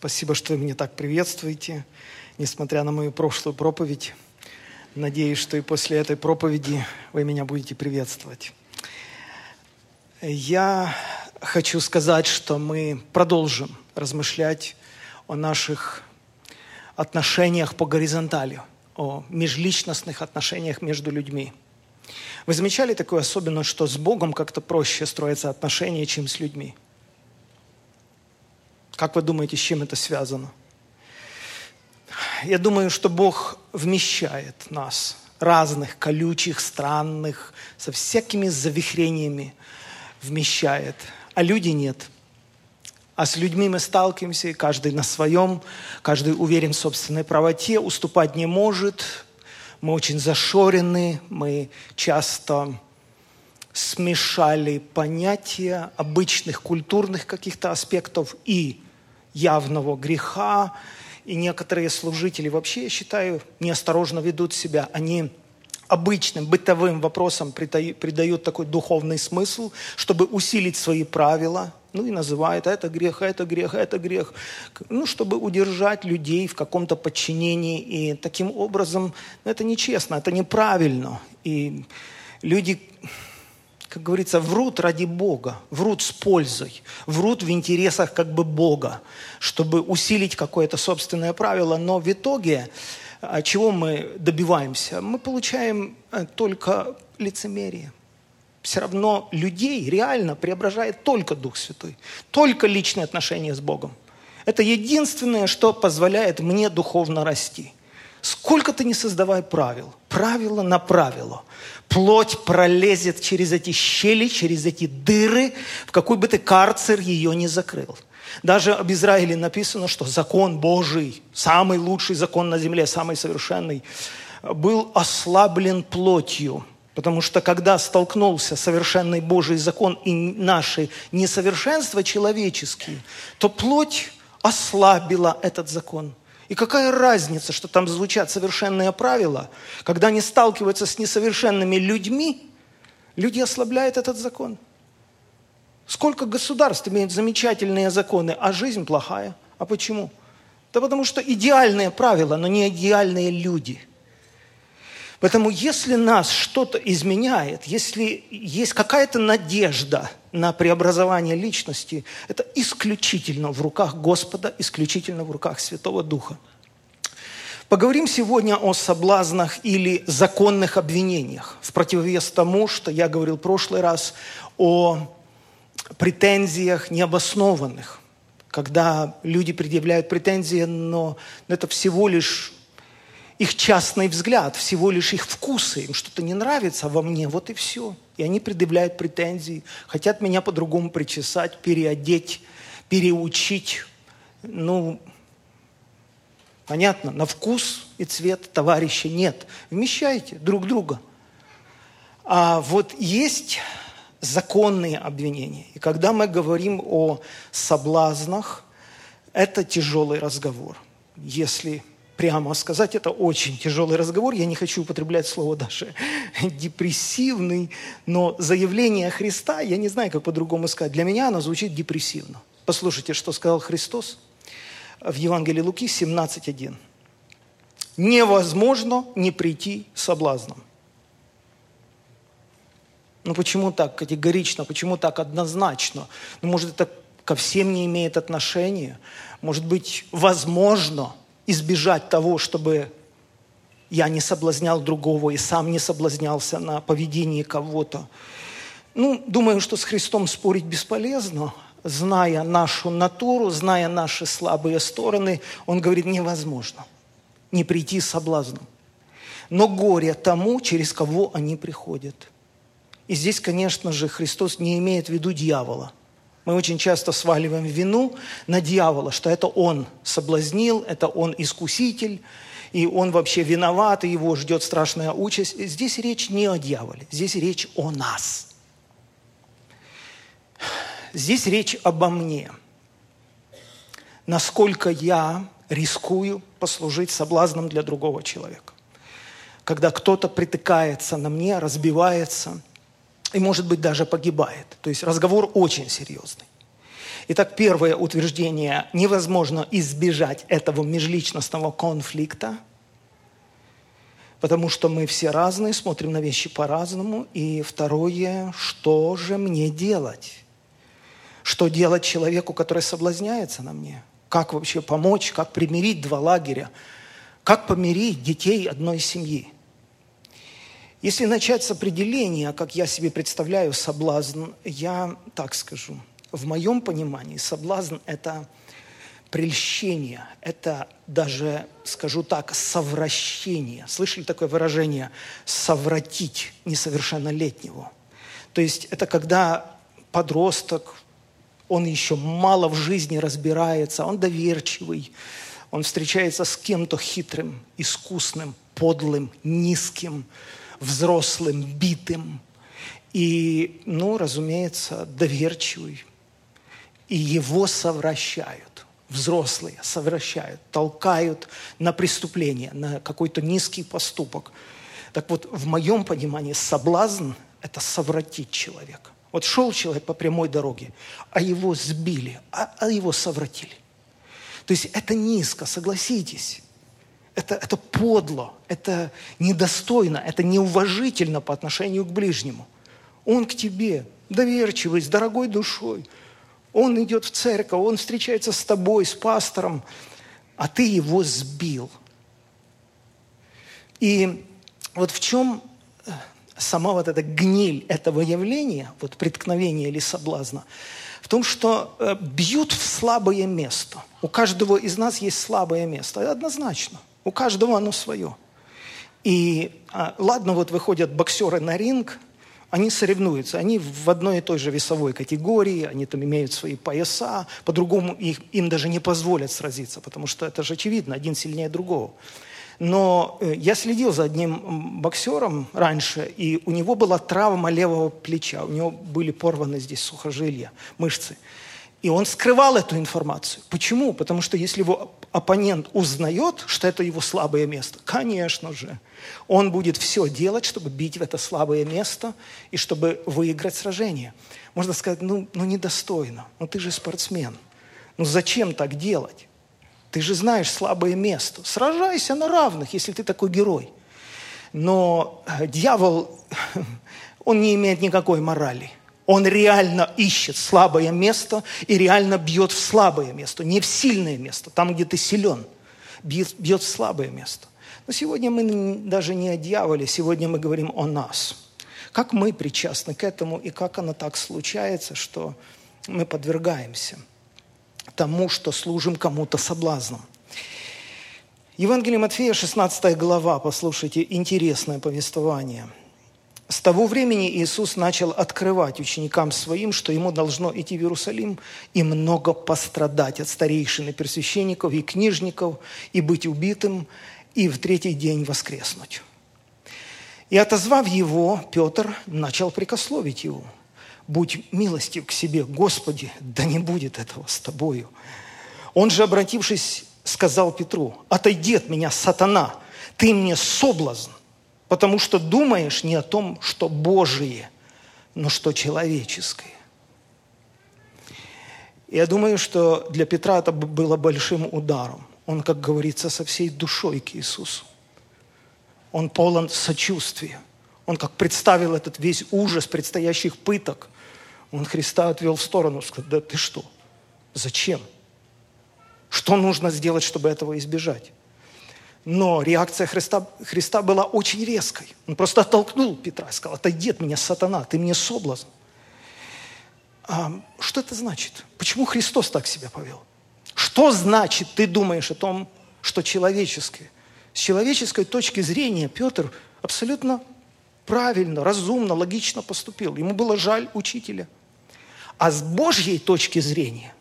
Спасибо, что меня так приветствуете, несмотря на мою прошлую проповедь. Надеюсь, что и после этой проповеди вы меня будете приветствовать. Я хочу сказать, что мы продолжим размышлять о наших отношениях по горизонтали, о межличностных отношениях между людьми. Вы замечали такую особенность, что с Богом как-то проще строятся отношения, чем с людьми – как вы думаете, с чем это связано? Я думаю, что Бог вмещает нас, разных, колючих, странных, со всякими завихрениями вмещает, а люди нет. А с людьми мы сталкиваемся, каждый на своем, каждый уверен в собственной правоте, уступать не может. Мы очень зашорены, мы часто смешали понятия обычных культурных каких-то аспектов и явного греха. И некоторые служители вообще, я считаю, неосторожно ведут себя. Они обычным бытовым вопросам придают такой духовный смысл, чтобы усилить свои правила, ну и называют это грех, это грех, это грех, ну, чтобы удержать людей в каком-то подчинении. И таким образом ну, это нечестно, это неправильно. И люди как говорится, врут ради Бога, врут с пользой, врут в интересах как бы Бога, чтобы усилить какое-то собственное правило, но в итоге а, чего мы добиваемся? Мы получаем э, только лицемерие. Все равно людей реально преображает только Дух Святой, только личные отношения с Богом. Это единственное, что позволяет мне духовно расти – Сколько ты не создавай правил, правило на правило. Плоть пролезет через эти щели, через эти дыры, в какой бы ты карцер ее не закрыл. Даже об Израиле написано, что закон Божий, самый лучший закон на земле, самый совершенный, был ослаблен плотью. Потому что когда столкнулся совершенный Божий закон и наши несовершенства человеческие, то плоть ослабила этот закон – и какая разница, что там звучат совершенные правила, когда они сталкиваются с несовершенными людьми, люди ослабляют этот закон. Сколько государств имеют замечательные законы, а жизнь плохая. А почему? Да потому что идеальные правила, но не идеальные люди – Поэтому если нас что-то изменяет, если есть какая-то надежда на преобразование личности, это исключительно в руках Господа, исключительно в руках Святого Духа. Поговорим сегодня о соблазнах или законных обвинениях, в противовес тому, что я говорил в прошлый раз о претензиях необоснованных, когда люди предъявляют претензии, но это всего лишь их частный взгляд, всего лишь их вкусы, им что-то не нравится во мне, вот и все. И они предъявляют претензии, хотят меня по-другому причесать, переодеть, переучить. Ну, понятно, на вкус и цвет товарища нет. Вмещайте друг друга. А вот есть законные обвинения. И когда мы говорим о соблазнах, это тяжелый разговор. Если прямо сказать, это очень тяжелый разговор. Я не хочу употреблять слово даже депрессивный, но заявление Христа, я не знаю, как по-другому сказать, для меня оно звучит депрессивно. Послушайте, что сказал Христос в Евангелии Луки 17.1. Невозможно не прийти соблазном. Ну почему так категорично, почему так однозначно? Ну, может, это ко всем не имеет отношения? Может быть, возможно – избежать того, чтобы я не соблазнял другого и сам не соблазнялся на поведении кого-то. Ну, думаю, что с Христом спорить бесполезно. Зная нашу натуру, зная наши слабые стороны, Он говорит, невозможно не прийти с соблазном. Но горе тому, через кого они приходят. И здесь, конечно же, Христос не имеет в виду дьявола – мы очень часто сваливаем вину на дьявола, что это он соблазнил, это он искуситель, и он вообще виноват, и его ждет страшная участь. Здесь речь не о дьяволе, здесь речь о нас. Здесь речь обо мне. Насколько я рискую послужить соблазном для другого человека. Когда кто-то притыкается на мне, разбивается – и, может быть, даже погибает. То есть разговор очень серьезный. Итак, первое утверждение. Невозможно избежать этого межличностного конфликта, потому что мы все разные, смотрим на вещи по-разному. И второе, что же мне делать? Что делать человеку, который соблазняется на мне? Как вообще помочь, как примирить два лагеря? Как помирить детей одной семьи? Если начать с определения, как я себе представляю соблазн, я так скажу. В моем понимании соблазн – это прельщение, это даже, скажу так, совращение. Слышали такое выражение «совратить несовершеннолетнего»? То есть это когда подросток, он еще мало в жизни разбирается, он доверчивый, он встречается с кем-то хитрым, искусным, подлым, низким, взрослым, битым. И, ну, разумеется, доверчивый. И его совращают. Взрослые совращают, толкают на преступление, на какой-то низкий поступок. Так вот, в моем понимании соблазн – это совратить человека. Вот шел человек по прямой дороге, а его сбили, а, а его совратили. То есть это низко, согласитесь это, это подло, это недостойно, это неуважительно по отношению к ближнему. Он к тебе доверчивый, с дорогой душой. Он идет в церковь, он встречается с тобой, с пастором, а ты его сбил. И вот в чем э, сама вот эта гниль этого явления, вот преткновение или соблазна, в том, что э, бьют в слабое место. У каждого из нас есть слабое место, однозначно. У каждого оно свое. И а, ладно, вот выходят боксеры на ринг, они соревнуются, они в одной и той же весовой категории, они там имеют свои пояса, по-другому их, им даже не позволят сразиться, потому что это же очевидно, один сильнее другого. Но э, я следил за одним боксером раньше, и у него была травма левого плеча, у него были порваны здесь сухожилия, мышцы. И он скрывал эту информацию. Почему? Потому что если его оппонент узнает, что это его слабое место, конечно же, он будет все делать, чтобы бить в это слабое место и чтобы выиграть сражение. Можно сказать, ну, ну недостойно, ну ты же спортсмен. Ну зачем так делать? Ты же знаешь слабое место. Сражайся на равных, если ты такой герой. Но э, дьявол, он не имеет никакой морали. Он реально ищет слабое место и реально бьет в слабое место, не в сильное место, там, где ты силен, бьет, бьет в слабое место. Но сегодня мы даже не о дьяволе, сегодня мы говорим о нас. Как мы причастны к этому и как оно так случается, что мы подвергаемся тому, что служим кому-то соблазном. Евангелие Матфея, 16 глава, послушайте, интересное повествование – с того времени Иисус начал открывать ученикам своим, что ему должно идти в Иерусалим и много пострадать от старейшин и первосвященников и книжников, и быть убитым, и в третий день воскреснуть. И отозвав его, Петр начал прикословить его. «Будь милостив к себе, Господи, да не будет этого с тобою». Он же, обратившись, сказал Петру, «Отойди от меня, сатана, ты мне соблазн, Потому что думаешь не о том, что Божие, но что человеческое. Я думаю, что для Петра это было большим ударом. Он, как говорится, со всей душой к Иисусу. Он полон сочувствия. Он как представил этот весь ужас предстоящих пыток. Он Христа отвел в сторону, сказал, да ты что? Зачем? Что нужно сделать, чтобы этого избежать? Но реакция Христа, Христа была очень резкой. Он просто оттолкнул Петра и сказал, отойди от меня, сатана, ты мне соблазн. А, что это значит? Почему Христос так себя повел? Что значит, ты думаешь о том, что человеческое? С человеческой точки зрения Петр абсолютно правильно, разумно, логично поступил. Ему было жаль учителя. А с Божьей точки зрения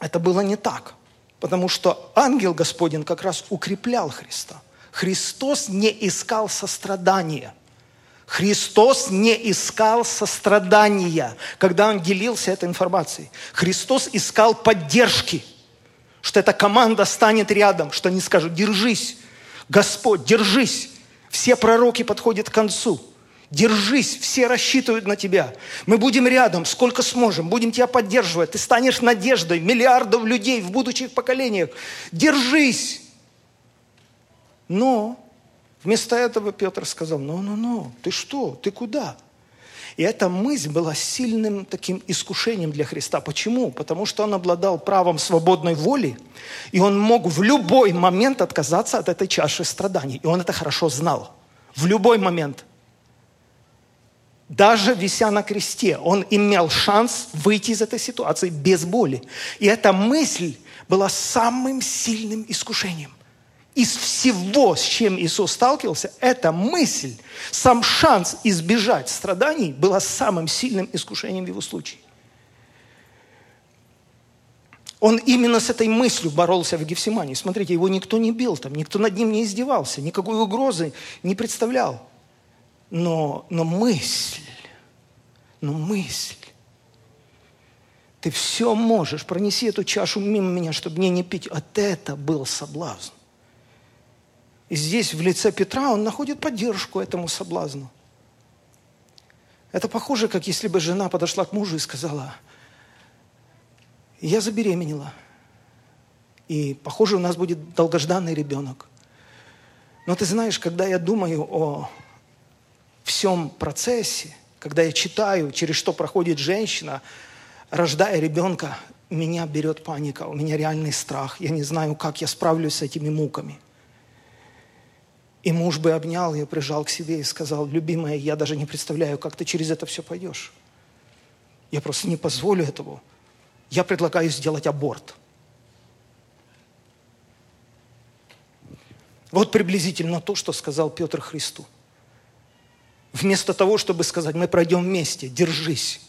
это было не так – Потому что ангел Господень как раз укреплял Христа. Христос не искал сострадания. Христос не искал сострадания, когда Он делился этой информацией. Христос искал поддержки, что эта команда станет рядом, что они скажут, держись, Господь, держись. Все пророки подходят к концу. Держись, все рассчитывают на тебя. Мы будем рядом, сколько сможем, будем тебя поддерживать. Ты станешь надеждой миллиардов людей в будущих поколениях. Держись. Но вместо этого Петр сказал, ну-ну-ну, ты что, ты куда? И эта мысль была сильным таким искушением для Христа. Почему? Потому что он обладал правом свободной воли, и он мог в любой момент отказаться от этой чаши страданий. И он это хорошо знал. В любой момент – даже вися на кресте, он имел шанс выйти из этой ситуации без боли. И эта мысль была самым сильным искушением. Из всего, с чем Иисус сталкивался, эта мысль, сам шанс избежать страданий была самым сильным искушением в его случае. Он именно с этой мыслью боролся в Гефсимании. Смотрите, его никто не бил там, никто над ним не издевался, никакой угрозы не представлял. Но, но мысль, но мысль. Ты все можешь, пронеси эту чашу мимо меня, чтобы мне не пить. Вот это был соблазн. И здесь в лице Петра он находит поддержку этому соблазну. Это похоже, как если бы жена подошла к мужу и сказала, я забеременела. И, похоже, у нас будет долгожданный ребенок. Но ты знаешь, когда я думаю о всем процессе, когда я читаю, через что проходит женщина, рождая ребенка, меня берет паника, у меня реальный страх. Я не знаю, как я справлюсь с этими муками. И муж бы обнял ее, прижал к себе и сказал, любимая, я даже не представляю, как ты через это все пойдешь. Я просто не позволю этого. Я предлагаю сделать аборт. Вот приблизительно то, что сказал Петр Христу. Вместо того, чтобы сказать, мы пройдем вместе, держись,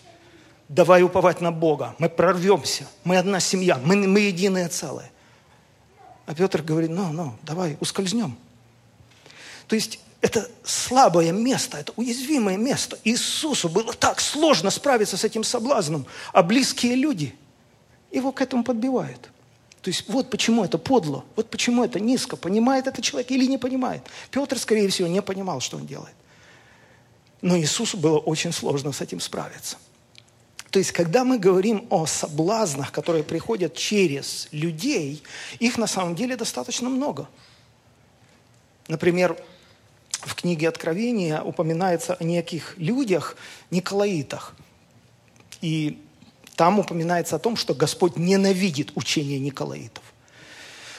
давай уповать на Бога, мы прорвемся, мы одна семья, мы, мы единое целое. А Петр говорит, ну, ну, давай ускользнем. То есть это слабое место, это уязвимое место. Иисусу было так сложно справиться с этим соблазном, а близкие люди его к этому подбивают. То есть вот почему это подло, вот почему это низко, понимает это человек или не понимает. Петр, скорее всего, не понимал, что он делает. Но Иисусу было очень сложно с этим справиться. То есть, когда мы говорим о соблазнах, которые приходят через людей, их на самом деле достаточно много. Например, в книге Откровения упоминается о неких людях, Николаитах. И там упоминается о том, что Господь ненавидит учение Николаитов.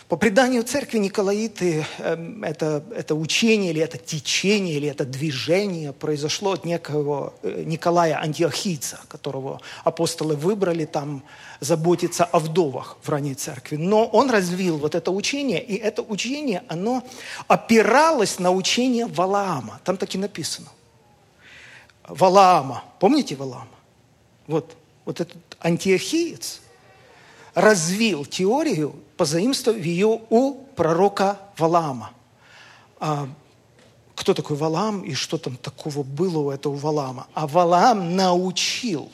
По преданию церкви Николаиты эм, это, это учение или это течение или это движение произошло от некого э, Николая Антиохийца, которого апостолы выбрали там заботиться о вдовах в ранней церкви. Но он развил вот это учение, и это учение, оно опиралось на учение Валаама. Там так и написано. Валаама. Помните Валаама? Вот, вот этот антиохиец – развил теорию, позаимствовав ее у пророка Валаама. А, кто такой Валаам и что там такого было у этого Валаама? А Валаам научил,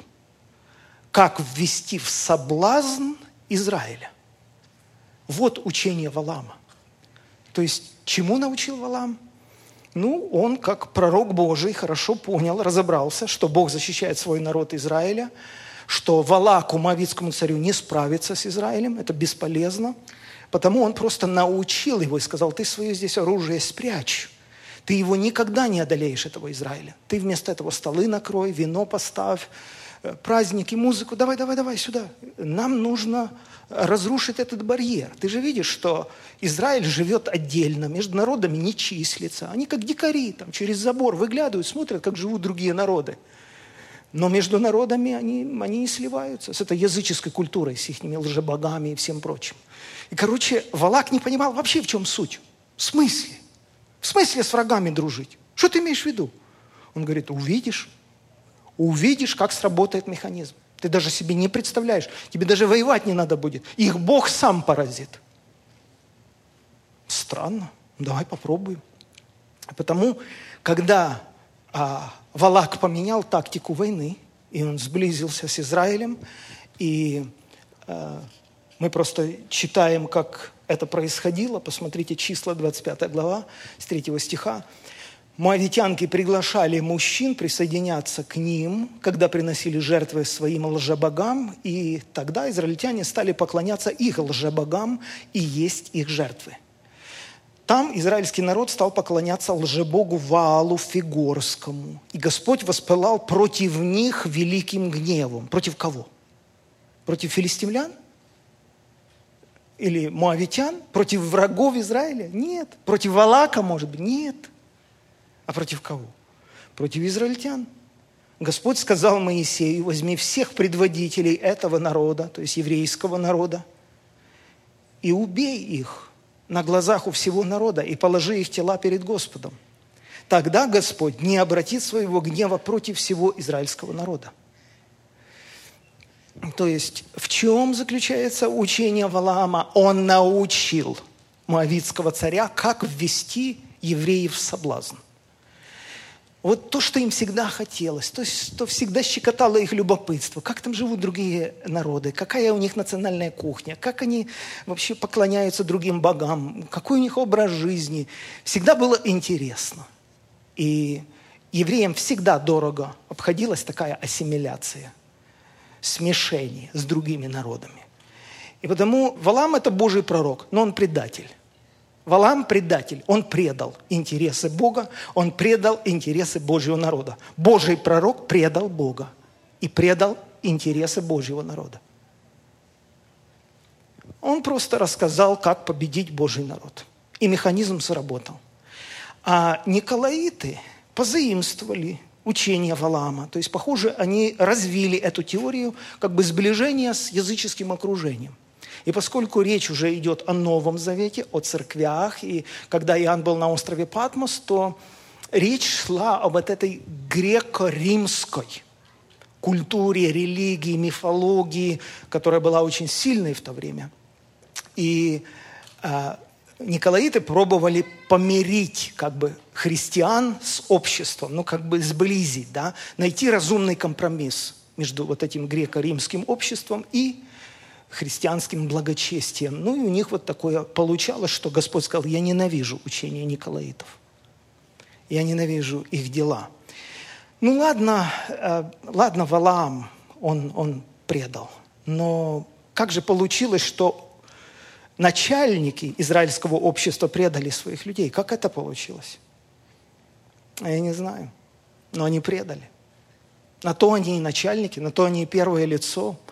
как ввести в соблазн Израиля. Вот учение Валаама. То есть, чему научил Валаам? Ну, он, как пророк Божий, хорошо понял, разобрался, что Бог защищает свой народ Израиля – что Валаку, Моавицкому царю, не справится с Израилем, это бесполезно. Потому он просто научил его и сказал, ты свое здесь оружие спрячь. Ты его никогда не одолеешь, этого Израиля. Ты вместо этого столы накрой, вино поставь, э, праздники, музыку. Давай, давай, давай сюда. Нам нужно разрушить этот барьер. Ты же видишь, что Израиль живет отдельно, между народами не числится. Они как дикари, там через забор выглядывают, смотрят, как живут другие народы. Но между народами они, они не сливаются с этой языческой культурой, с их лжебогами и всем прочим. И, короче, Валак не понимал вообще, в чем суть. В смысле? В смысле с врагами дружить? Что ты имеешь в виду? Он говорит, увидишь, увидишь, как сработает механизм. Ты даже себе не представляешь. Тебе даже воевать не надо будет. Их Бог сам поразит. Странно. Давай попробуем. Потому, когда а, Валак поменял тактику войны, и он сблизился с Израилем, и э, мы просто читаем, как это происходило. Посмотрите числа 25 глава с 3 стиха. Моавитянки приглашали мужчин присоединяться к ним, когда приносили жертвы своим лжебогам, и тогда израильтяне стали поклоняться их лжебогам и есть их жертвы. Там израильский народ стал поклоняться лжебогу Ваалу Фигорскому. И Господь воспылал против них великим гневом. Против кого? Против филистимлян? Или моавитян? Против врагов Израиля? Нет. Против Валака, может быть? Нет. А против кого? Против израильтян. Господь сказал Моисею, возьми всех предводителей этого народа, то есть еврейского народа, и убей их на глазах у всего народа, и положи их тела перед Господом. Тогда Господь не обратит своего гнева против всего израильского народа. То есть в чем заключается учение Валаама? Он научил моавитского царя, как ввести евреев в соблазн – вот то, что им всегда хотелось, то, что всегда щекотало их любопытство. Как там живут другие народы, какая у них национальная кухня, как они вообще поклоняются другим богам, какой у них образ жизни. Всегда было интересно. И евреям всегда дорого обходилась такая ассимиляция, смешение с другими народами. И потому Валам – это Божий пророк, но он предатель. Валам предатель, он предал интересы Бога, он предал интересы Божьего народа. Божий пророк предал Бога и предал интересы Божьего народа. Он просто рассказал, как победить Божий народ. И механизм сработал. А Николаиты позаимствовали учение Валаама. То есть, похоже, они развили эту теорию как бы сближения с языческим окружением – и поскольку речь уже идет о Новом Завете, о церквях, и когда Иоанн был на острове Патмос, то речь шла об вот этой греко-римской культуре, религии, мифологии, которая была очень сильной в то время. И э, Николаиты пробовали помирить как бы христиан с обществом, ну как бы сблизить, да, найти разумный компромисс между вот этим греко-римским обществом и христианским благочестием. Ну и у них вот такое получалось, что Господь сказал, я ненавижу учение Николаитов. Я ненавижу их дела. Ну ладно, э, ладно, Валаам, он, он предал. Но как же получилось, что начальники израильского общества предали своих людей? Как это получилось? Я не знаю. Но они предали. На то они и начальники, на то они и первое лицо –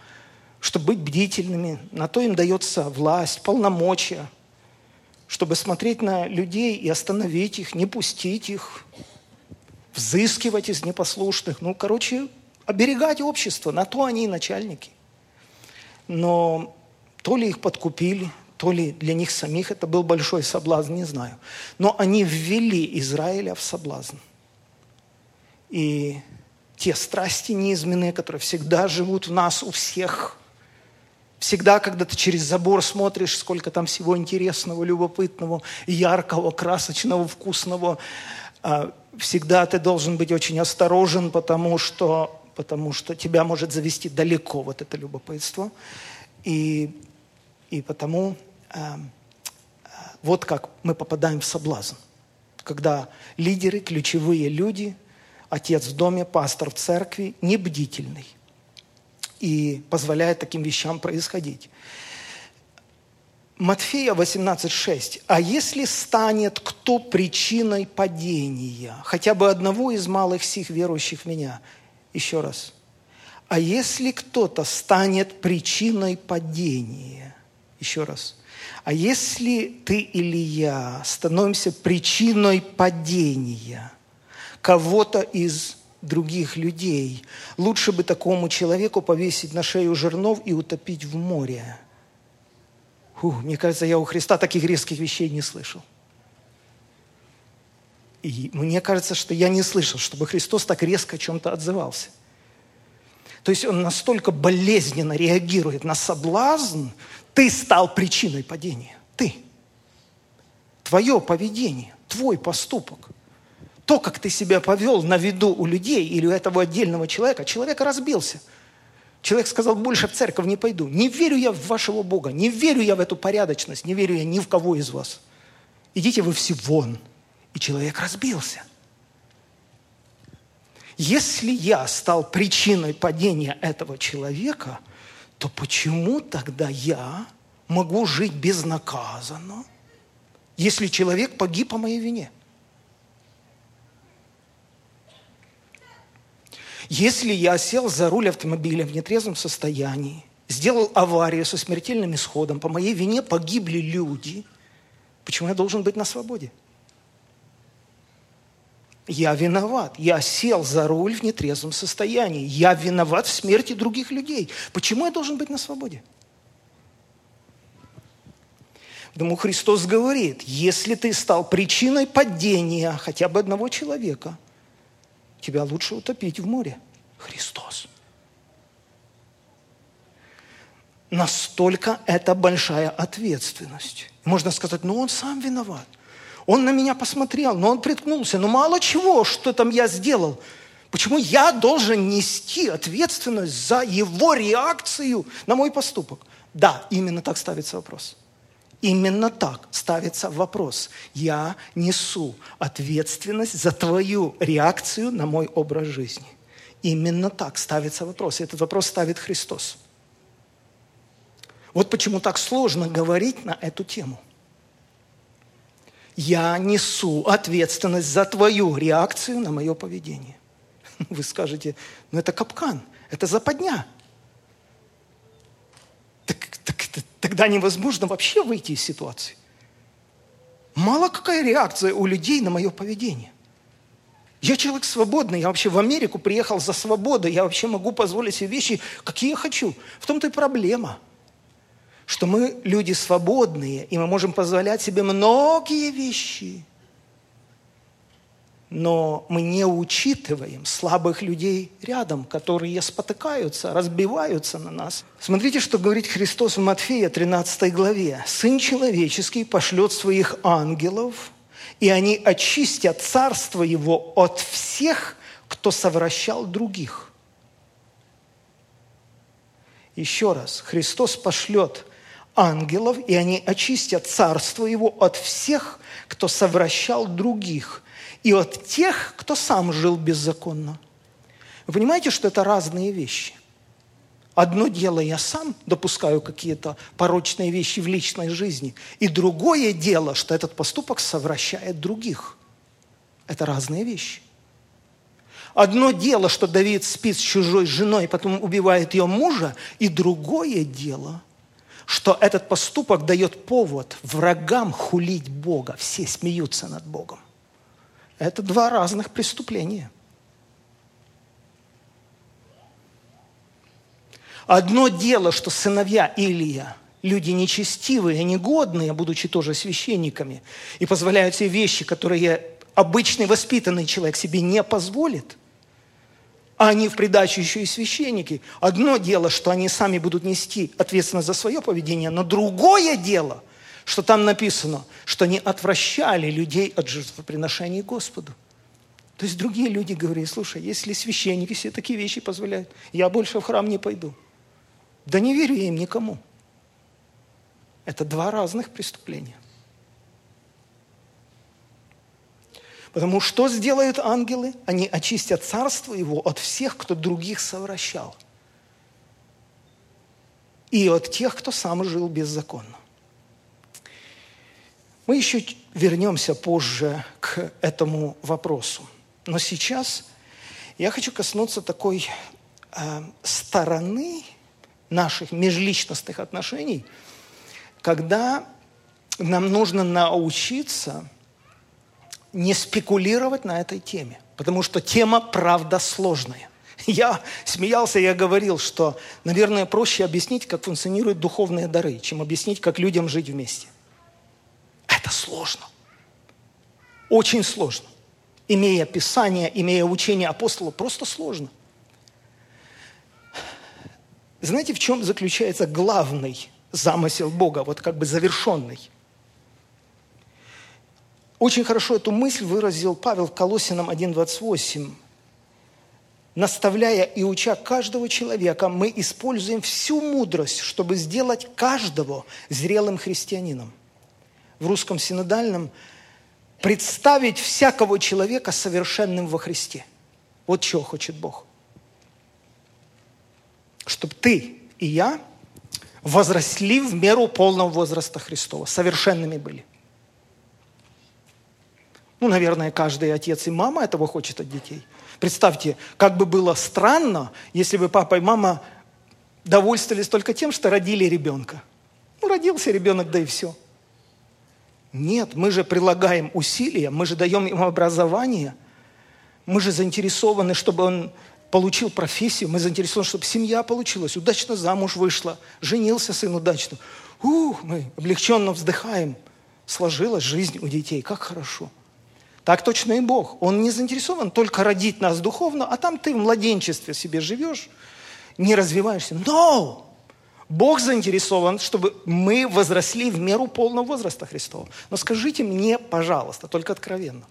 чтобы быть бдительными. На то им дается власть, полномочия, чтобы смотреть на людей и остановить их, не пустить их, взыскивать из непослушных. Ну, короче, оберегать общество. На то они и начальники. Но то ли их подкупили, то ли для них самих это был большой соблазн, не знаю. Но они ввели Израиля в соблазн. И те страсти неизменные, которые всегда живут в нас, у всех, Всегда, когда ты через забор смотришь, сколько там всего интересного, любопытного, яркого, красочного, вкусного, а, всегда ты должен быть очень осторожен, потому что, потому что тебя может завести далеко вот это любопытство. И, и потому а, а, вот как мы попадаем в соблазн. Когда лидеры, ключевые люди, отец в доме, пастор в церкви, небдительный и позволяет таким вещам происходить. Матфея 18.6. «А если станет кто причиной падения, хотя бы одного из малых сих верующих в меня?» Еще раз. «А если кто-то станет причиной падения?» Еще раз. «А если ты или я становимся причиной падения кого-то из других людей. Лучше бы такому человеку повесить на шею жернов и утопить в море. Фу, мне кажется, я у Христа таких резких вещей не слышал. И мне кажется, что я не слышал, чтобы Христос так резко о чем-то отзывался. То есть он настолько болезненно реагирует на соблазн, ты стал причиной падения. Ты. Твое поведение, твой поступок – то, как ты себя повел на виду у людей или у этого отдельного человека, человек разбился. Человек сказал, больше в церковь не пойду. Не верю я в вашего Бога, не верю я в эту порядочность, не верю я ни в кого из вас. Идите вы все вон. И человек разбился. Если я стал причиной падения этого человека, то почему тогда я могу жить безнаказанно, если человек погиб по моей вине? Если я сел за руль автомобиля в нетрезвом состоянии, сделал аварию со смертельным исходом, по моей вине погибли люди, почему я должен быть на свободе? Я виноват. Я сел за руль в нетрезвом состоянии. Я виноват в смерти других людей. Почему я должен быть на свободе? Потому Христос говорит, если ты стал причиной падения хотя бы одного человека, тебя лучше утопить в море. Христос. Настолько это большая ответственность. Можно сказать, ну он сам виноват. Он на меня посмотрел, но он приткнулся. Ну мало чего, что там я сделал. Почему я должен нести ответственность за его реакцию на мой поступок? Да, именно так ставится вопрос. Именно так ставится вопрос. Я несу ответственность за твою реакцию на мой образ жизни. Именно так ставится вопрос. И этот вопрос ставит Христос. Вот почему так сложно говорить на эту тему я несу ответственность за твою реакцию на мое поведение. Вы скажете, ну это капкан, это западня. Так, так, тогда невозможно вообще выйти из ситуации. Мало какая реакция у людей на мое поведение. Я человек свободный, я вообще в Америку приехал за свободой, я вообще могу позволить себе вещи, какие я хочу. В том-то и проблема – что мы люди свободные, и мы можем позволять себе многие вещи. Но мы не учитываем слабых людей рядом, которые спотыкаются, разбиваются на нас. Смотрите, что говорит Христос в Матфея 13 главе. «Сын человеческий пошлет своих ангелов, и они очистят царство его от всех, кто совращал других». Еще раз, Христос пошлет ангелов, и они очистят царство его от всех, кто совращал других, и от тех, кто сам жил беззаконно. Вы понимаете, что это разные вещи? Одно дело, я сам допускаю какие-то порочные вещи в личной жизни, и другое дело, что этот поступок совращает других. Это разные вещи. Одно дело, что Давид спит с чужой женой, потом убивает ее мужа, и другое дело – что этот поступок дает повод врагам хулить Бога. Все смеются над Богом. Это два разных преступления. Одно дело, что сыновья Илия, люди нечестивые, негодные, будучи тоже священниками, и позволяют себе вещи, которые обычный воспитанный человек себе не позволит – а они в придачу еще и священники. Одно дело, что они сами будут нести ответственность за свое поведение, но другое дело, что там написано, что они отвращали людей от жертвоприношений Господу. То есть другие люди говорили, слушай, если священники все такие вещи позволяют, я больше в храм не пойду. Да не верю я им никому. Это два разных преступления. Потому что сделают ангелы? Они очистят царство его от всех, кто других совращал. И от тех, кто сам жил беззаконно. Мы еще вернемся позже к этому вопросу. Но сейчас я хочу коснуться такой э, стороны наших межличностных отношений, когда нам нужно научиться – не спекулировать на этой теме, потому что тема, правда, сложная. Я смеялся, я говорил, что, наверное, проще объяснить, как функционируют духовные дары, чем объяснить, как людям жить вместе. Это сложно. Очень сложно. Имея Писание, имея учение апостола, просто сложно. Знаете, в чем заключается главный замысел Бога, вот как бы завершенный – очень хорошо эту мысль выразил Павел в Колосинам 1.28. Наставляя и уча каждого человека, мы используем всю мудрость, чтобы сделать каждого зрелым христианином. В русском синодальном представить всякого человека совершенным во Христе. Вот чего хочет Бог. Чтобы ты и я возросли в меру полного возраста Христова, совершенными были. Ну, наверное, каждый отец и мама этого хочет от детей. Представьте, как бы было странно, если бы папа и мама довольствовались только тем, что родили ребенка. Ну, родился ребенок, да и все. Нет, мы же прилагаем усилия, мы же даем ему образование, мы же заинтересованы, чтобы он получил профессию, мы заинтересованы, чтобы семья получилась, удачно замуж вышла, женился сын удачно. Ух, мы облегченно вздыхаем. Сложилась жизнь у детей, как хорошо. Так точно и Бог. Он не заинтересован только родить нас духовно, а там ты в младенчестве себе живешь, не развиваешься. Но Бог заинтересован, чтобы мы возросли в меру полного возраста Христова. Но скажите мне, пожалуйста, только откровенно.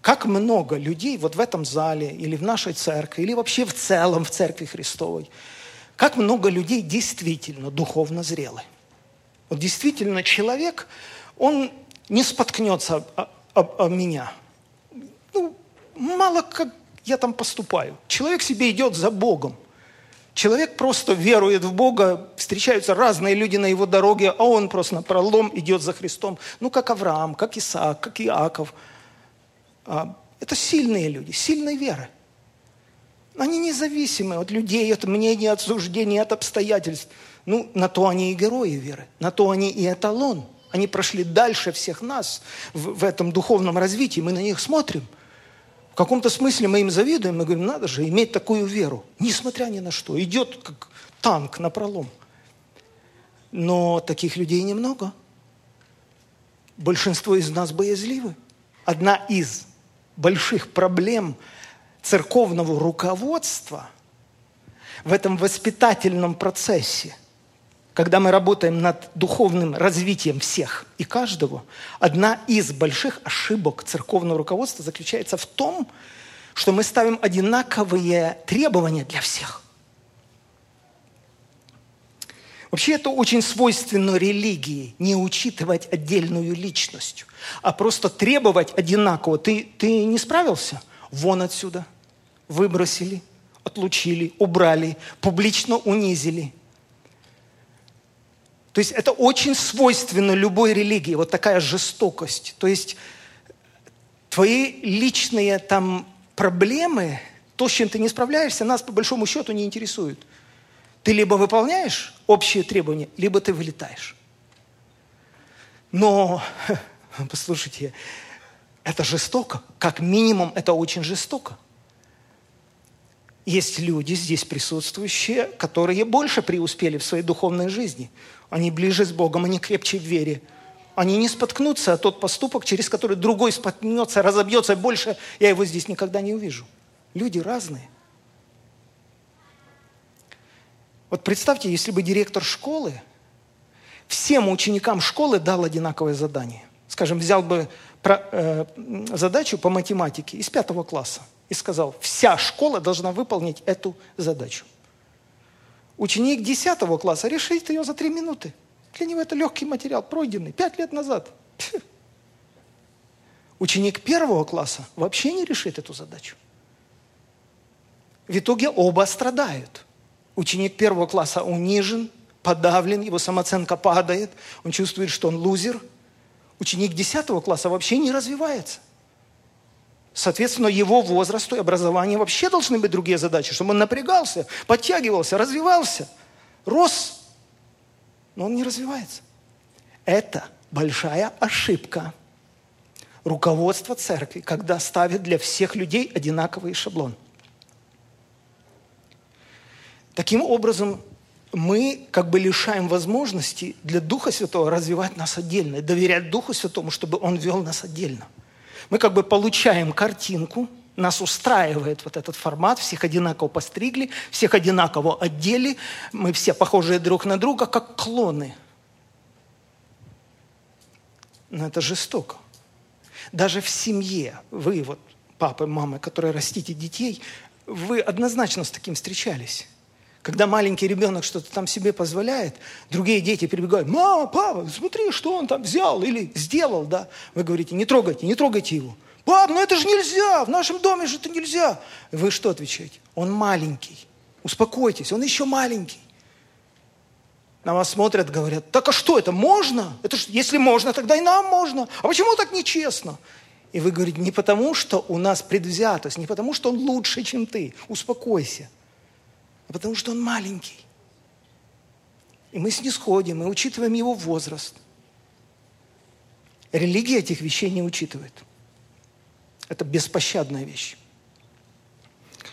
Как много людей вот в этом зале или в нашей церкви, или вообще в целом в церкви Христовой, как много людей действительно духовно зрелы. Вот действительно человек, он не споткнется об, об, меня. Ну, мало как я там поступаю. Человек себе идет за Богом. Человек просто верует в Бога, встречаются разные люди на его дороге, а он просто на пролом идет за Христом. Ну, как Авраам, как Исаак, как Иаков. А, это сильные люди, сильной веры. Они независимы от людей, от мнений, от суждений, от обстоятельств. Ну, на то они и герои веры, на то они и эталон – они прошли дальше всех нас в, в этом духовном развитии. Мы на них смотрим. В каком-то смысле мы им завидуем. Мы говорим, надо же иметь такую веру. Несмотря ни на что. Идет как танк на пролом. Но таких людей немного. Большинство из нас боязливы. Одна из больших проблем церковного руководства в этом воспитательном процессе – когда мы работаем над духовным развитием всех и каждого, одна из больших ошибок церковного руководства заключается в том, что мы ставим одинаковые требования для всех. Вообще это очень свойственно религии, не учитывать отдельную личность, а просто требовать одинаково. Ты, ты не справился? Вон отсюда. Выбросили, отлучили, убрали, публично унизили – то есть это очень свойственно любой религии, вот такая жестокость. То есть твои личные там проблемы, то, с чем ты не справляешься, нас по большому счету не интересует. Ты либо выполняешь общие требования, либо ты вылетаешь. Но, послушайте, это жестоко. Как минимум, это очень жестоко. Есть люди здесь присутствующие, которые больше преуспели в своей духовной жизни – они ближе с Богом, они крепче в вере. Они не споткнутся, а тот поступок, через который другой споткнется, разобьется, больше я его здесь никогда не увижу. Люди разные. Вот представьте, если бы директор школы всем ученикам школы дал одинаковое задание. Скажем, взял бы э, задачу по математике из пятого класса и сказал, вся школа должна выполнить эту задачу. Ученик 10 класса решит ее за три минуты. Для него это легкий материал, пройденный, пять лет назад. Ученик первого класса вообще не решит эту задачу. В итоге оба страдают. Ученик первого класса унижен, подавлен, его самооценка падает, он чувствует, что он лузер. Ученик десятого класса вообще не развивается. Соответственно, его возрасту и образованию вообще должны быть другие задачи, чтобы он напрягался, подтягивался, развивался, рос. Но он не развивается. Это большая ошибка руководства церкви, когда ставит для всех людей одинаковый шаблон. Таким образом, мы как бы лишаем возможности для Духа Святого развивать нас отдельно, доверять Духу Святому, чтобы Он вел нас отдельно – мы как бы получаем картинку, нас устраивает вот этот формат, всех одинаково постригли, всех одинаково одели, мы все похожие друг на друга, как клоны. Но это жестоко. Даже в семье, вы вот, папы, мамы, которые растите детей, вы однозначно с таким встречались. Когда маленький ребенок что-то там себе позволяет, другие дети прибегают, мама, папа, смотри, что он там взял или сделал, да. Вы говорите, не трогайте, не трогайте его. Пап, ну это же нельзя, в нашем доме же это нельзя. Вы что отвечаете? Он маленький. Успокойтесь, он еще маленький. На вас смотрят, говорят, так а что это, можно? Это ж, если можно, тогда и нам можно. А почему так нечестно? И вы говорите, не потому, что у нас предвзятость, не потому, что он лучше, чем ты. Успокойся. А потому, что он маленький. И мы снисходим, мы учитываем его возраст. Религия этих вещей не учитывает. Это беспощадная вещь.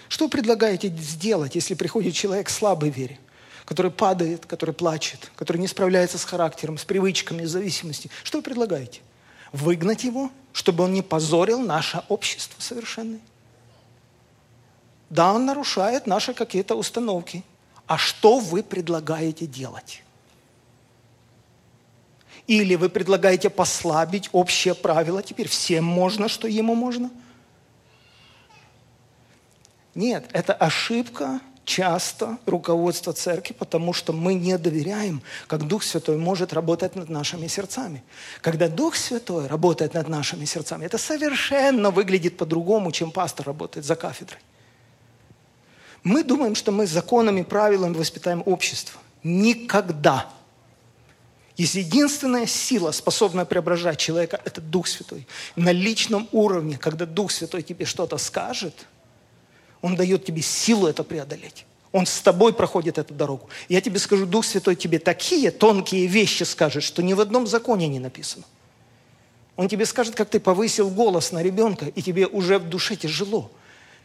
Что предлагаете сделать, если приходит человек слабой вере? который падает, который плачет, который не справляется с характером, с привычками, с зависимостью. Что вы предлагаете? Выгнать его, чтобы он не позорил наше общество совершенно? Да, он нарушает наши какие-то установки. А что вы предлагаете делать? Или вы предлагаете послабить общее правило, теперь всем можно, что ему можно? Нет, это ошибка часто руководство церкви, потому что мы не доверяем, как Дух Святой может работать над нашими сердцами. Когда Дух Святой работает над нашими сердцами, это совершенно выглядит по-другому, чем пастор работает за кафедрой. Мы думаем, что мы законами, правилами воспитаем общество. Никогда. Есть единственная сила, способная преображать человека, это Дух Святой. На личном уровне, когда Дух Святой тебе что-то скажет – он дает тебе силу это преодолеть. Он с тобой проходит эту дорогу. Я тебе скажу, Дух Святой тебе такие тонкие вещи скажет, что ни в одном законе не написано. Он тебе скажет, как ты повысил голос на ребенка, и тебе уже в душе тяжело.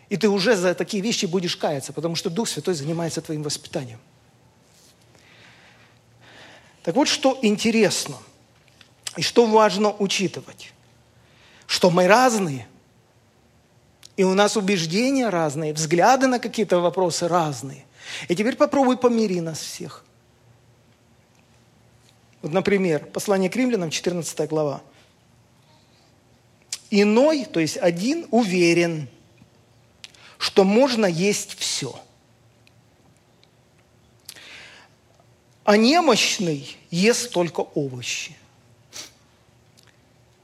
И ты уже за такие вещи будешь каяться, потому что Дух Святой занимается твоим воспитанием. Так вот, что интересно и что важно учитывать, что мы разные – и у нас убеждения разные, взгляды на какие-то вопросы разные. И теперь попробуй помири нас всех. Вот, например, послание к римлянам, 14 глава. Иной, то есть один, уверен, что можно есть все. А немощный ест только овощи.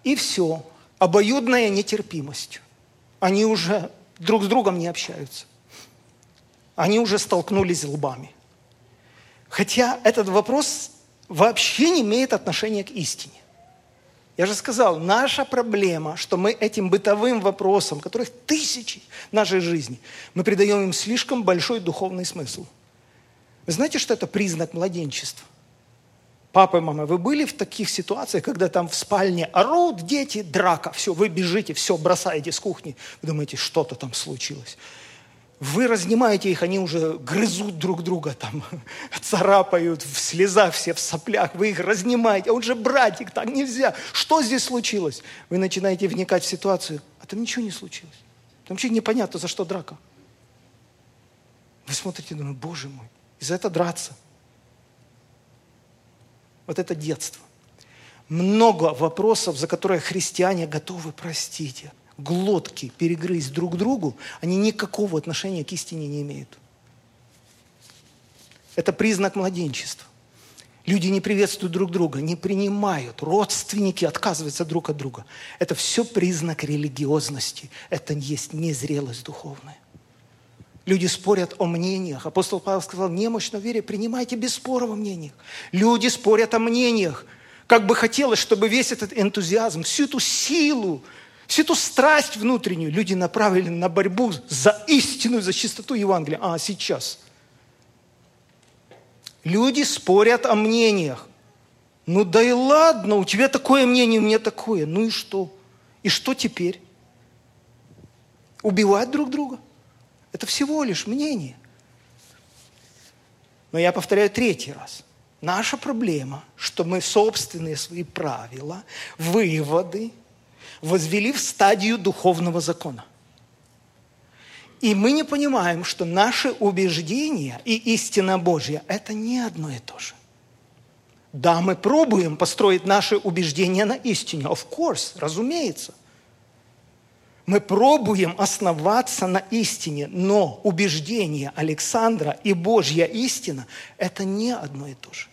И все. Обоюдная нетерпимость они уже друг с другом не общаются. Они уже столкнулись лбами. Хотя этот вопрос вообще не имеет отношения к истине. Я же сказал, наша проблема, что мы этим бытовым вопросам, которых тысячи в нашей жизни, мы придаем им слишком большой духовный смысл. Вы знаете, что это признак младенчества? Папа и мама, вы были в таких ситуациях, когда там в спальне орут дети, драка, все, вы бежите, все, бросаете с кухни. Вы думаете, что-то там случилось. Вы разнимаете их, они уже грызут друг друга, там, царапают, в слезах все, в соплях. Вы их разнимаете, он же братик, так нельзя. Что здесь случилось? Вы начинаете вникать в ситуацию, а там ничего не случилось. Там вообще непонятно, за что драка. Вы смотрите, думаете, боже мой, из-за этого драться. Вот это детство. Много вопросов, за которые христиане готовы простить. Глотки перегрызть друг другу, они никакого отношения к истине не имеют. Это признак младенчества. Люди не приветствуют друг друга, не принимают. Родственники отказываются друг от друга. Это все признак религиозности. Это есть незрелость духовная. Люди спорят о мнениях. Апостол Павел сказал, немощно вере принимайте без спора во мнениях. Люди спорят о мнениях. Как бы хотелось, чтобы весь этот энтузиазм, всю эту силу, всю эту страсть внутреннюю люди направили на борьбу за истину, за чистоту Евангелия. А, сейчас. Люди спорят о мнениях. Ну да и ладно, у тебя такое мнение, у меня такое. Ну и что? И что теперь? Убивать друг друга? Это всего лишь мнение. Но я повторяю третий раз. Наша проблема, что мы собственные свои правила, выводы возвели в стадию духовного закона. И мы не понимаем, что наши убеждения и истина Божья – это не одно и то же. Да, мы пробуем построить наши убеждения на истине. Of course, разумеется. Мы пробуем основаться на истине, но убеждение Александра и Божья истина – это не одно и то же.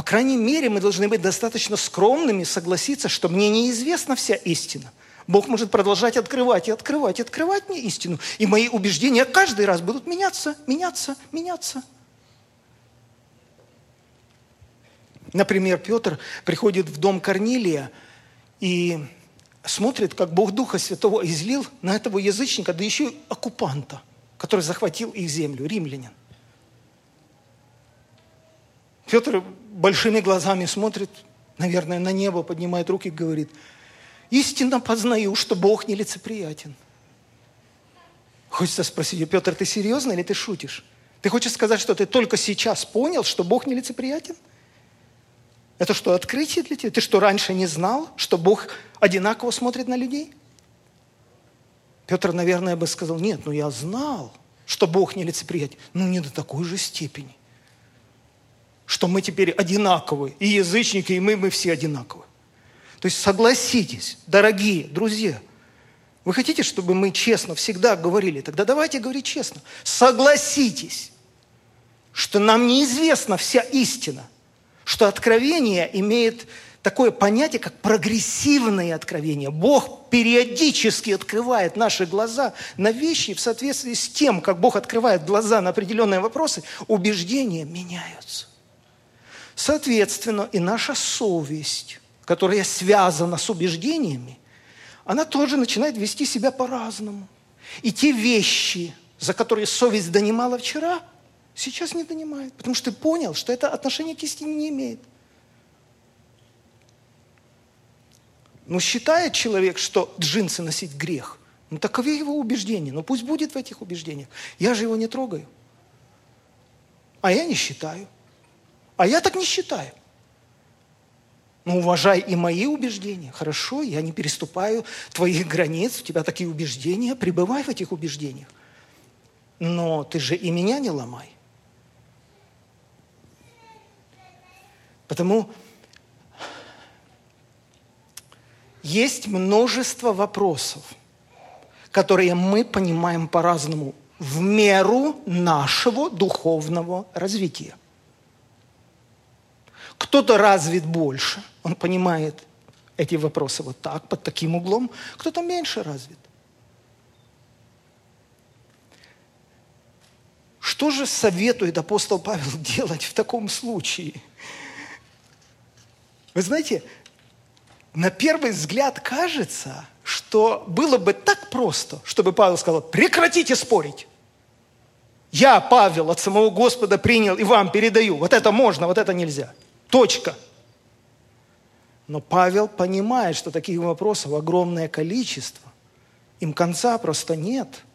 По крайней мере, мы должны быть достаточно скромными, согласиться, что мне неизвестна вся истина. Бог может продолжать открывать и открывать, и открывать мне истину. И мои убеждения каждый раз будут меняться, меняться, меняться. Например, Петр приходит в дом Корнилия и смотрит, как Бог Духа Святого излил на этого язычника, да еще и оккупанта, который захватил их землю, римлянин. Петр большими глазами смотрит, наверное, на небо, поднимает руки и говорит, истинно познаю, что Бог нелицеприятен. Хочется спросить, Петр, ты серьезно или ты шутишь? Ты хочешь сказать, что ты только сейчас понял, что Бог нелицеприятен? Это что, открытие для тебя? Ты что, раньше не знал, что Бог одинаково смотрит на людей? Петр, наверное, бы сказал, нет, ну я знал, что Бог нелицеприятен, но не до такой же степени, что мы теперь одинаковы, и язычники, и мы, мы все одинаковы. То есть согласитесь, дорогие друзья, вы хотите, чтобы мы честно всегда говорили? Тогда давайте говорить честно. Согласитесь, что нам неизвестна вся истина – что откровение имеет такое понятие, как прогрессивное откровение. Бог периодически открывает наши глаза на вещи в соответствии с тем, как Бог открывает глаза на определенные вопросы, убеждения меняются. Соответственно, и наша совесть, которая связана с убеждениями, она тоже начинает вести себя по-разному. И те вещи, за которые совесть донимала вчера – Сейчас не донимает, потому что ты понял, что это отношение к истине не имеет. Но считает человек, что джинсы носить грех. Ну, таковы его убеждения. Ну, пусть будет в этих убеждениях. Я же его не трогаю. А я не считаю. А я так не считаю. Ну, уважай и мои убеждения. Хорошо, я не переступаю твоих границ, у тебя такие убеждения, пребывай в этих убеждениях. Но ты же и меня не ломай. Потому есть множество вопросов, которые мы понимаем по-разному в меру нашего духовного развития. Кто-то развит больше, он понимает эти вопросы вот так, под таким углом, кто-то меньше развит. Что же советует апостол Павел делать в таком случае? Вы знаете, на первый взгляд кажется, что было бы так просто, чтобы Павел сказал, прекратите спорить. Я, Павел, от самого Господа принял и вам передаю. Вот это можно, вот это нельзя. Точка. Но Павел понимает, что таких вопросов огромное количество. Им конца просто нет –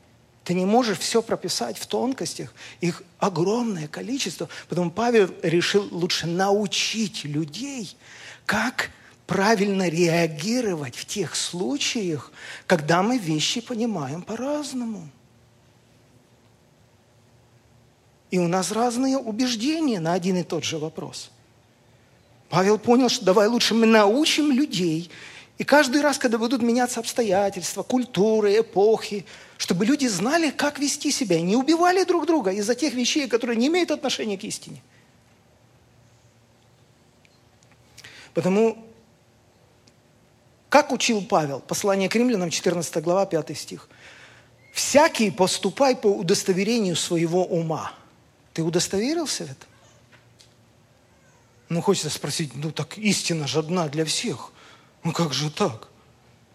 ты не можешь все прописать в тонкостях. Их огромное количество. Поэтому Павел решил лучше научить людей, как правильно реагировать в тех случаях, когда мы вещи понимаем по-разному. И у нас разные убеждения на один и тот же вопрос. Павел понял, что давай лучше мы научим людей и каждый раз, когда будут меняться обстоятельства, культуры, эпохи, чтобы люди знали, как вести себя, не убивали друг друга из-за тех вещей, которые не имеют отношения к истине. Потому, как учил Павел, послание к римлянам, 14 глава, 5 стих. «Всякий поступай по удостоверению своего ума». Ты удостоверился в этом? Ну, хочется спросить, ну так истина же одна для всех. Ну как же так?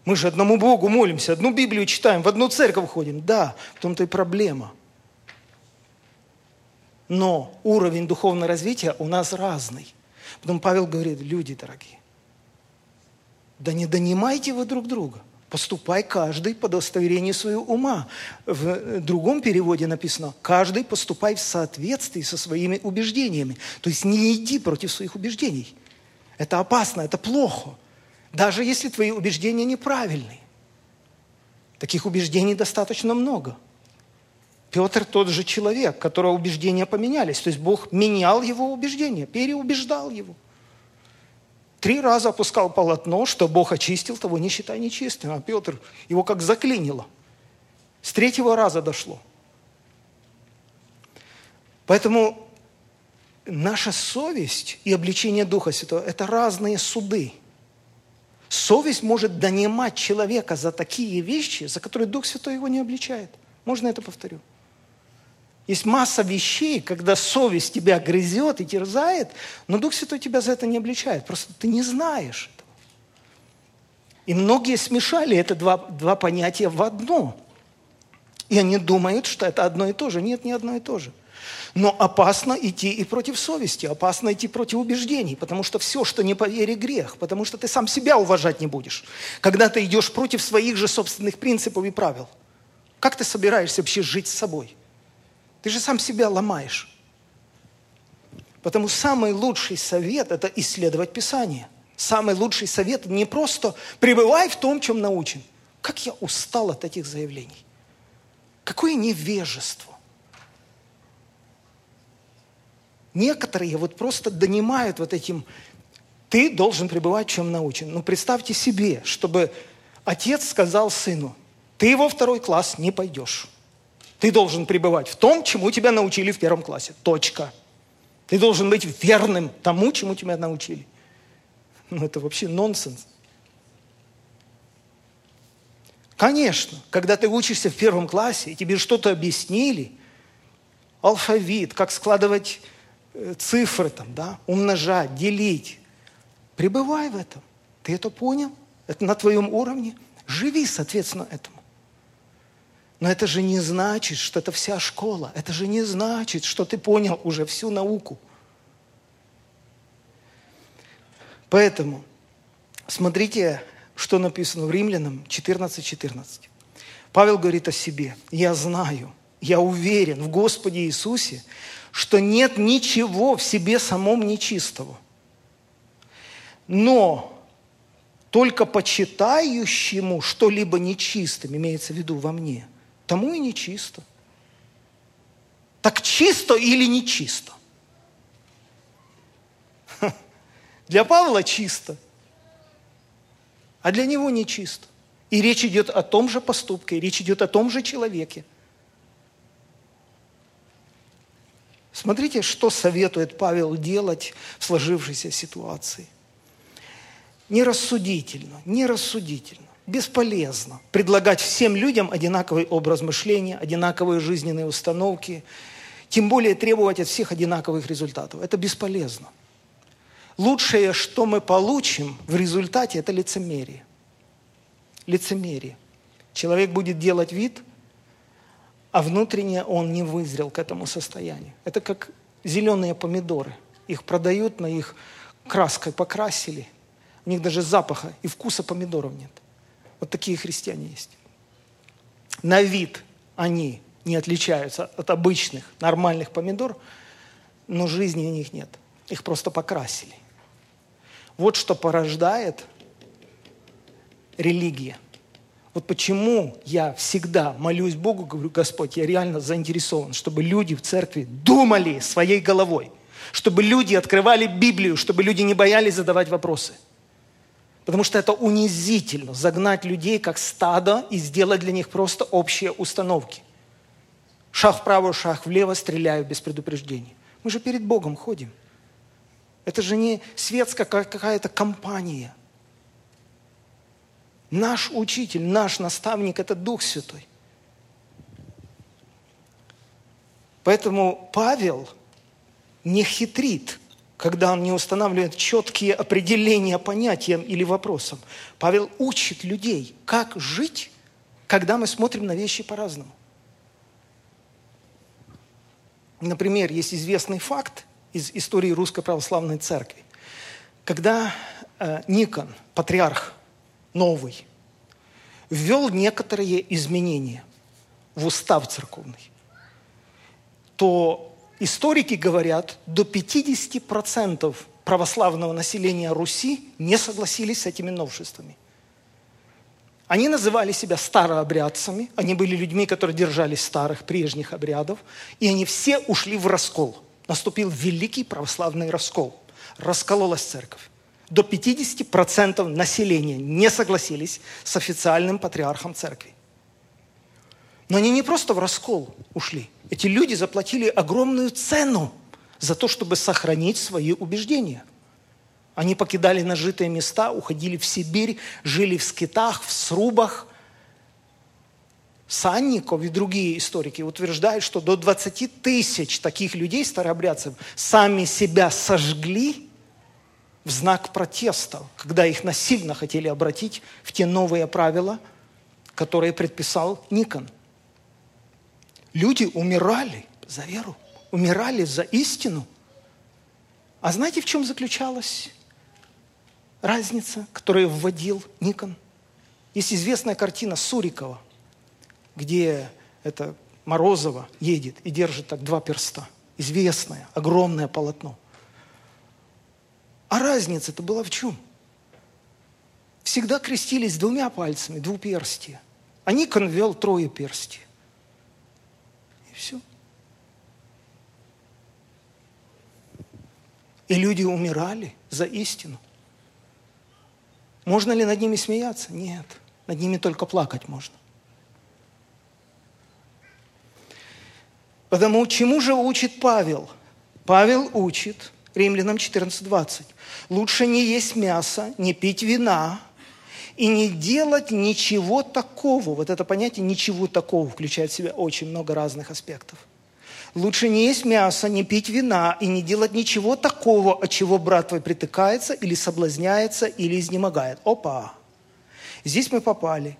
Мы же одному Богу молимся, одну Библию читаем, в одну церковь ходим. Да, в том-то и проблема. Но уровень духовного развития у нас разный. Потом Павел говорит, люди дорогие, да не донимайте вы друг друга. Поступай каждый по удостоверению своего ума. В другом переводе написано, каждый поступай в соответствии со своими убеждениями. То есть не иди против своих убеждений. Это опасно, это плохо. Даже если твои убеждения неправильные. Таких убеждений достаточно много. Петр тот же человек, которого убеждения поменялись. То есть Бог менял его убеждения, переубеждал его. Три раза опускал полотно, что Бог очистил, того не считай нечистым. А Петр его как заклинило. С третьего раза дошло. Поэтому наша совесть и обличение Духа Святого – это разные суды – Совесть может донимать человека за такие вещи, за которые Дух Святой его не обличает. Можно это повторю? Есть масса вещей, когда совесть тебя грызет и терзает, но Дух Святой тебя за это не обличает. Просто ты не знаешь этого. И многие смешали это два, два понятия в одно. И они думают, что это одно и то же. Нет, не одно и то же. Но опасно идти и против совести, опасно идти против убеждений, потому что все, что не по вере, грех, потому что ты сам себя уважать не будешь, когда ты идешь против своих же собственных принципов и правил. Как ты собираешься вообще жить с собой? Ты же сам себя ломаешь. Потому самый лучший совет – это исследовать Писание. Самый лучший совет – не просто пребывай в том, чем научен. Как я устал от этих заявлений. Какое невежество. Некоторые вот просто донимают вот этим, ты должен пребывать, чем научен. Ну, представьте себе, чтобы отец сказал сыну, ты во второй класс не пойдешь. Ты должен пребывать в том, чему тебя научили в первом классе. Точка. Ты должен быть верным тому, чему тебя научили. Ну, это вообще нонсенс. Конечно, когда ты учишься в первом классе, и тебе что-то объяснили, алфавит, как складывать э, цифры, там, да, умножать, делить, пребывай в этом. Ты это понял? Это на твоем уровне? Живи, соответственно, этому. Но это же не значит, что это вся школа. Это же не значит, что ты понял уже всю науку. Поэтому смотрите, что написано в Римлянам 14.14. 14. Павел говорит о себе. «Я знаю, я уверен в Господе Иисусе, что нет ничего в себе самом нечистого. Но только почитающему что-либо нечистым, имеется в виду во мне, тому и нечисто. Так чисто или нечисто? Для Павла чисто, а для него нечисто. И речь идет о том же поступке, речь идет о том же человеке. Смотрите, что советует Павел делать в сложившейся ситуации. Нерассудительно, нерассудительно бесполезно предлагать всем людям одинаковый образ мышления, одинаковые жизненные установки, тем более требовать от всех одинаковых результатов. Это бесполезно. Лучшее, что мы получим в результате, это лицемерие. Лицемерие. Человек будет делать вид, а внутренне он не вызрел к этому состоянию. Это как зеленые помидоры. Их продают, на их краской покрасили. У них даже запаха и вкуса помидоров нет. Вот такие христиане есть. На вид они не отличаются от обычных нормальных помидор, но жизни у них нет. Их просто покрасили. Вот что порождает религия. Вот почему я всегда молюсь Богу, говорю, Господь, я реально заинтересован, чтобы люди в церкви думали своей головой, чтобы люди открывали Библию, чтобы люди не боялись задавать вопросы – Потому что это унизительно загнать людей как стадо и сделать для них просто общие установки. Шаг вправо, шаг влево, стреляю без предупреждения. Мы же перед Богом ходим. Это же не светская какая-то компания. Наш учитель, наш наставник – это Дух Святой. Поэтому Павел не хитрит – когда он не устанавливает четкие определения понятиям или вопросам. Павел учит людей, как жить, когда мы смотрим на вещи по-разному. Например, есть известный факт из истории Русской Православной Церкви. Когда э, Никон, патриарх новый, ввел некоторые изменения в устав церковный, то Историки говорят, до 50% православного населения Руси не согласились с этими новшествами. Они называли себя старообрядцами, они были людьми, которые держались старых, прежних обрядов, и они все ушли в раскол. Наступил великий православный раскол. Раскололась церковь. До 50% населения не согласились с официальным патриархом церкви. Но они не просто в раскол ушли – эти люди заплатили огромную цену за то, чтобы сохранить свои убеждения. Они покидали нажитые места, уходили в Сибирь, жили в скитах, в срубах. Санников и другие историки утверждают, что до 20 тысяч таких людей, старообрядцев, сами себя сожгли в знак протеста, когда их насильно хотели обратить в те новые правила, которые предписал Никон. Люди умирали за веру, умирали за истину. А знаете, в чем заключалась разница, которую вводил Никон? Есть известная картина Сурикова, где это Морозова едет и держит так два перста. Известное, огромное полотно. А разница-то была в чем? Всегда крестились двумя пальцами, двуперстие. А Никон вел трое перстия. Все. И люди умирали за истину. Можно ли над ними смеяться? Нет. Над ними только плакать можно. Потому чему же учит Павел? Павел учит, Римлянам 14.20, лучше не есть мясо, не пить вина и не делать ничего такого. Вот это понятие «ничего такого» включает в себя очень много разных аспектов. Лучше не есть мясо, не пить вина и не делать ничего такого, от чего брат твой притыкается или соблазняется, или изнемогает. Опа! Здесь мы попали.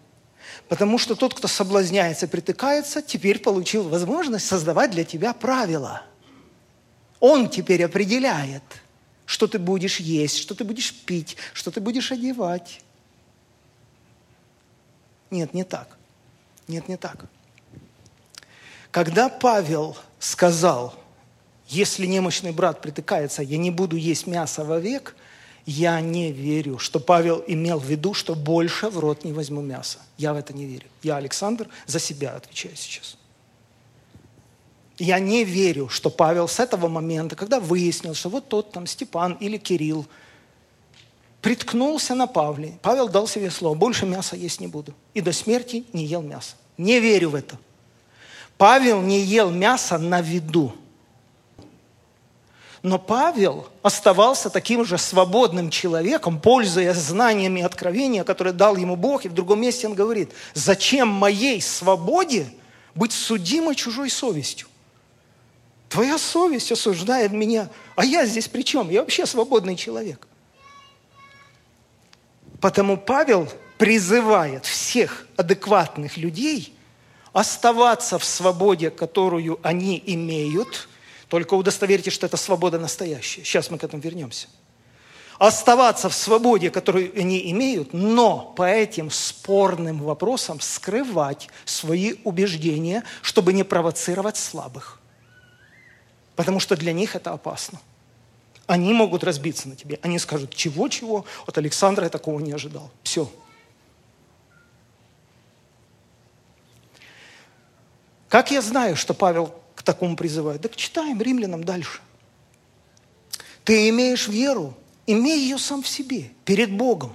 Потому что тот, кто соблазняется, притыкается, теперь получил возможность создавать для тебя правила. Он теперь определяет, что ты будешь есть, что ты будешь пить, что ты будешь одевать. Нет, не так. Нет, не так. Когда Павел сказал, если немощный брат притыкается, я не буду есть мясо вовек – я не верю, что Павел имел в виду, что больше в рот не возьму мясо. Я в это не верю. Я, Александр, за себя отвечаю сейчас. Я не верю, что Павел с этого момента, когда выяснил, что вот тот там Степан или Кирилл приткнулся на Павле, Павел дал себе слово, больше мяса есть не буду. И до смерти не ел мясо. Не верю в это. Павел не ел мясо на виду. Но Павел оставался таким же свободным человеком, пользуясь знаниями откровения, которые дал ему Бог. И в другом месте он говорит, зачем моей свободе быть судимой чужой совестью? Твоя совесть осуждает меня, а я здесь при чем? Я вообще свободный человек. Потому Павел призывает всех адекватных людей оставаться в свободе, которую они имеют – только удостоверьте, что это свобода настоящая. Сейчас мы к этому вернемся. Оставаться в свободе, которую они имеют, но по этим спорным вопросам скрывать свои убеждения, чтобы не провоцировать слабых. Потому что для них это опасно. Они могут разбиться на тебе. Они скажут, чего-чего, от Александра я такого не ожидал. Все. Как я знаю, что Павел к такому призывают. Так читаем римлянам дальше. Ты имеешь веру, имей ее сам в себе, перед Богом.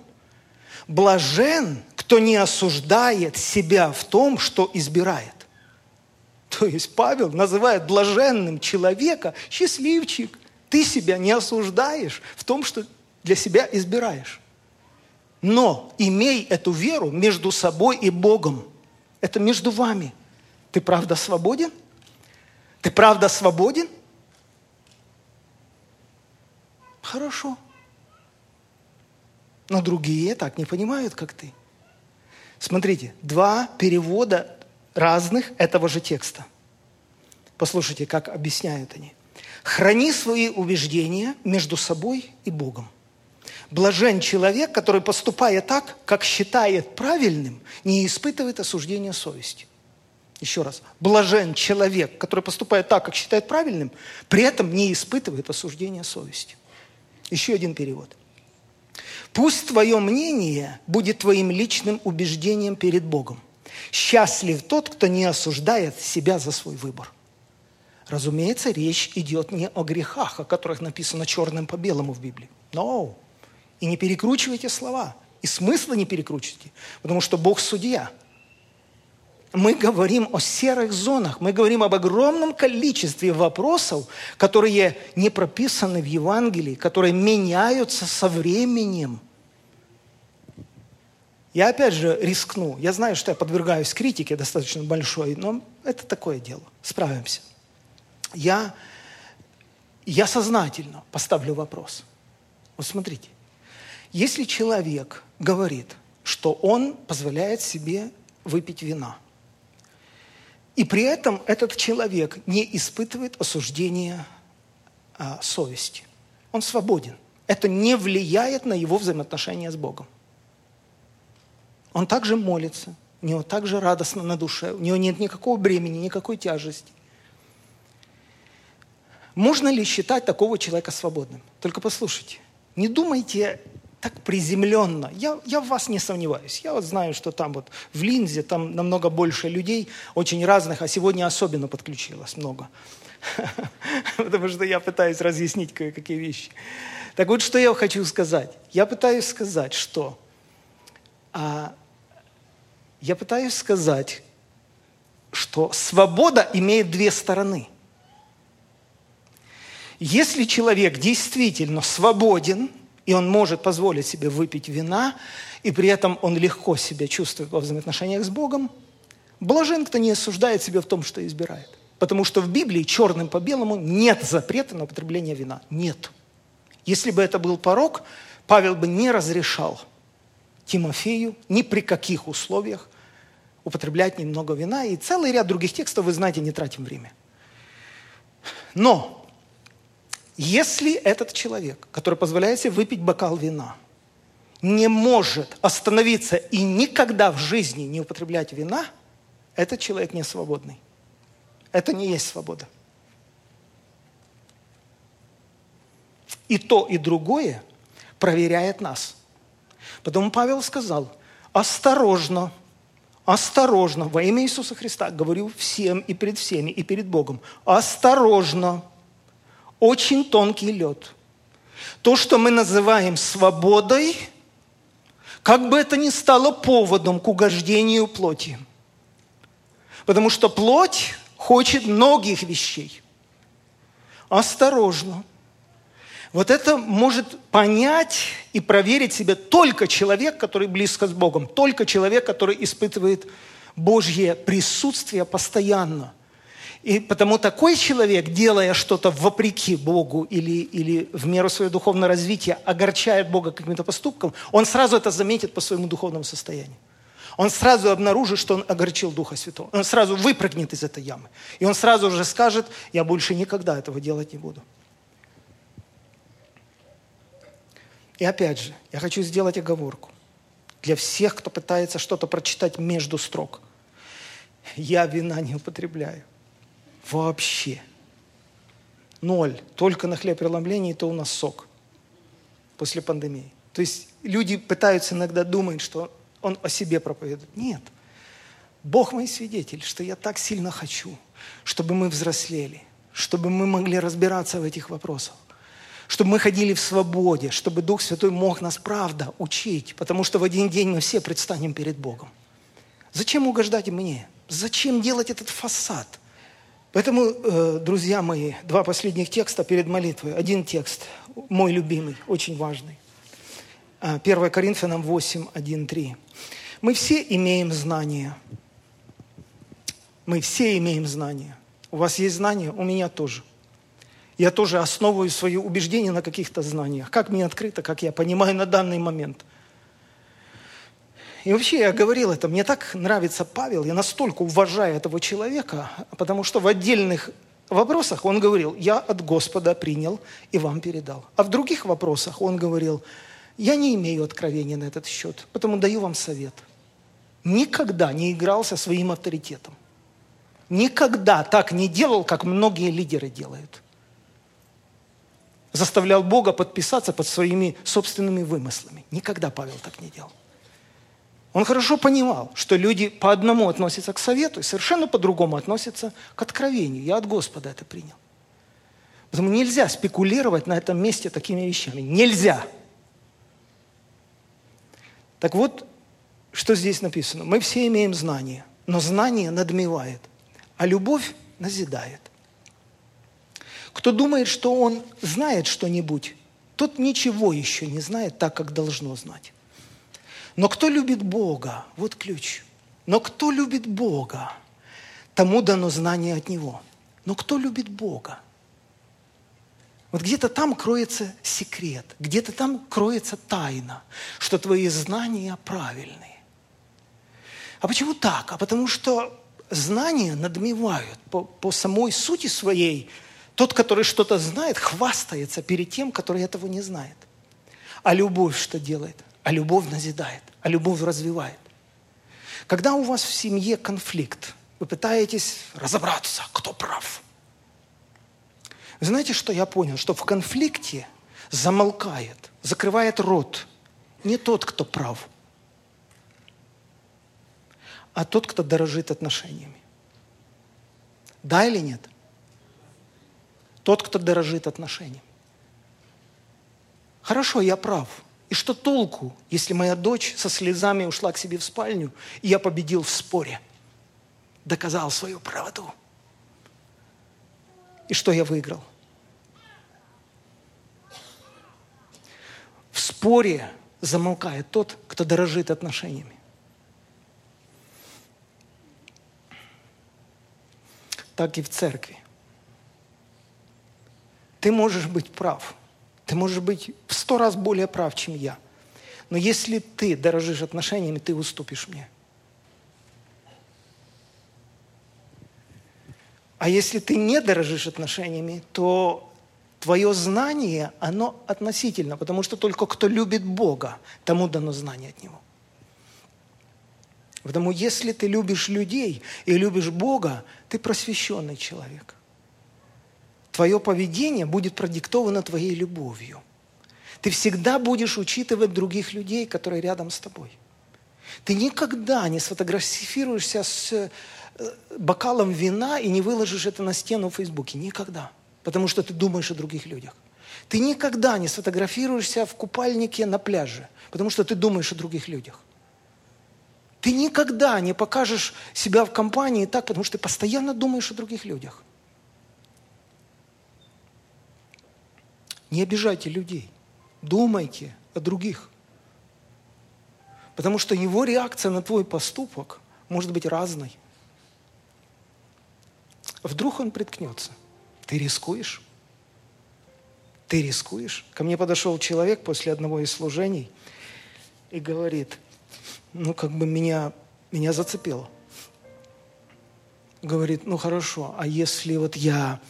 Блажен, кто не осуждает себя в том, что избирает. То есть Павел называет блаженным человека, счастливчик. Ты себя не осуждаешь в том, что для себя избираешь. Но имей эту веру между собой и Богом. Это между вами. Ты правда свободен? Ты правда свободен? Хорошо. Но другие так не понимают, как ты. Смотрите, два перевода разных этого же текста. Послушайте, как объясняют они. Храни свои убеждения между собой и Богом. Блажен человек, который, поступая так, как считает правильным, не испытывает осуждения совести. Еще раз. Блажен человек, который поступает так, как считает правильным, при этом не испытывает осуждения совести. Еще один перевод. Пусть твое мнение будет твоим личным убеждением перед Богом. Счастлив тот, кто не осуждает себя за свой выбор. Разумеется, речь идет не о грехах, о которых написано черным по белому в Библии. No. И не перекручивайте слова. И смысла не перекручивайте. Потому что Бог судья – мы говорим о серых зонах, мы говорим об огромном количестве вопросов, которые не прописаны в Евангелии, которые меняются со временем. Я опять же рискну. Я знаю, что я подвергаюсь критике достаточно большой, но это такое дело. Справимся. Я, я сознательно поставлю вопрос. Вот смотрите. Если человек говорит, что он позволяет себе выпить вина, и при этом этот человек не испытывает осуждения а, совести, он свободен. Это не влияет на его взаимоотношения с Богом. Он также молится, у него также радостно на душе, у него нет никакого бремени, никакой тяжести. Можно ли считать такого человека свободным? Только послушайте, не думайте так приземленно. Я, я в вас не сомневаюсь. Я вот знаю, что там вот в Линзе там намного больше людей, очень разных, а сегодня особенно подключилось много. Потому что я пытаюсь разъяснить кое-какие вещи. Так вот, что я хочу сказать. Я пытаюсь сказать, что а, я пытаюсь сказать, что свобода имеет две стороны. Если человек действительно свободен, и он может позволить себе выпить вина, и при этом он легко себя чувствует во взаимоотношениях с Богом, блажен, кто не осуждает себя в том, что избирает. Потому что в Библии черным по белому нет запрета на употребление вина. Нет. Если бы это был порог, Павел бы не разрешал Тимофею ни при каких условиях употреблять немного вина. И целый ряд других текстов, вы знаете, не тратим время. Но если этот человек, который позволяет себе выпить бокал вина, не может остановиться и никогда в жизни не употреблять вина, этот человек не свободный. Это не есть свобода. И то, и другое проверяет нас. Потому Павел сказал, осторожно, осторожно, во имя Иисуса Христа, говорю всем и перед всеми, и перед Богом, осторожно, очень тонкий лед. То, что мы называем свободой, как бы это ни стало поводом к угождению плоти. Потому что плоть хочет многих вещей. Осторожно. Вот это может понять и проверить себя только человек, который близко с Богом, только человек, который испытывает Божье присутствие постоянно. И потому такой человек, делая что-то вопреки Богу или, или в меру своего духовного развития, огорчает Бога каким-то поступком, он сразу это заметит по своему духовному состоянию. Он сразу обнаружит, что он огорчил Духа Святого. Он сразу выпрыгнет из этой ямы. И он сразу же скажет, я больше никогда этого делать не буду. И опять же, я хочу сделать оговорку для всех, кто пытается что-то прочитать между строк. Я вина не употребляю. Вообще. Ноль. Только на хлеб преломлении, то у нас сок. После пандемии. То есть люди пытаются иногда думать, что он о себе проповедует. Нет. Бог мой свидетель, что я так сильно хочу, чтобы мы взрослели, чтобы мы могли разбираться в этих вопросах чтобы мы ходили в свободе, чтобы Дух Святой мог нас, правда, учить, потому что в один день мы все предстанем перед Богом. Зачем угождать мне? Зачем делать этот фасад? Поэтому, э, друзья мои, два последних текста перед молитвой. Один текст, мой любимый, очень важный. 1 а, Коринфянам 8, 1, 3. Мы все имеем знания. Мы все имеем знания. У вас есть знания, у меня тоже – я тоже основываю свои убеждения на каких-то знаниях. Как мне открыто, как я понимаю на данный момент. И вообще я говорил это, мне так нравится Павел, я настолько уважаю этого человека, потому что в отдельных вопросах он говорил, я от Господа принял и вам передал. А в других вопросах он говорил, я не имею откровения на этот счет, потому даю вам совет. Никогда не игрался своим авторитетом. Никогда так не делал, как многие лидеры делают заставлял Бога подписаться под своими собственными вымыслами. Никогда Павел так не делал. Он хорошо понимал, что люди по одному относятся к совету и совершенно по-другому относятся к откровению. Я от Господа это принял. Поэтому нельзя спекулировать на этом месте такими вещами. Нельзя. Так вот, что здесь написано. Мы все имеем знания. но знание надмевает, а любовь назидает. Кто думает, что он знает что-нибудь, тот ничего еще не знает так, как должно знать. Но кто любит Бога, вот ключ. Но кто любит Бога, тому дано знание от Него. Но кто любит Бога? Вот где-то там кроется секрет, где-то там кроется тайна, что твои знания правильные. А почему так? А потому что знания надмевают по, по самой сути своей. Тот, который что-то знает, хвастается перед тем, который этого не знает. А любовь что делает? А любовь назидает, а любовь развивает. Когда у вас в семье конфликт, вы пытаетесь разобраться, кто прав. Знаете, что я понял? Что в конфликте замолкает, закрывает рот не тот, кто прав, а тот, кто дорожит отношениями. Да или нет? Тот, кто дорожит отношениями. Хорошо, я прав. И что толку, если моя дочь со слезами ушла к себе в спальню, и я победил в споре? Доказал свою правоту. И что я выиграл? В споре замолкает тот, кто дорожит отношениями. Так и в церкви. Ты можешь быть прав. Ты можешь быть в сто раз более прав, чем я. Но если ты дорожишь отношениями, ты уступишь мне. А если ты не дорожишь отношениями, то твое знание, оно относительно, потому что только кто любит Бога, тому дано знание от Него. Потому если ты любишь людей и любишь Бога, ты просвещенный человек. Твое поведение будет продиктовано твоей любовью. Ты всегда будешь учитывать других людей, которые рядом с тобой. Ты никогда не сфотографируешься с бокалом вина и не выложишь это на стену в Фейсбуке. Никогда. Потому что ты думаешь о других людях. Ты никогда не сфотографируешься в купальнике на пляже, потому что ты думаешь о других людях. Ты никогда не покажешь себя в компании так, потому что ты постоянно думаешь о других людях. Не обижайте людей. Думайте о других. Потому что его реакция на твой поступок может быть разной. Вдруг он приткнется. Ты рискуешь? Ты рискуешь? Ко мне подошел человек после одного из служений и говорит, ну, как бы меня, меня зацепило. Говорит, ну, хорошо, а если вот я,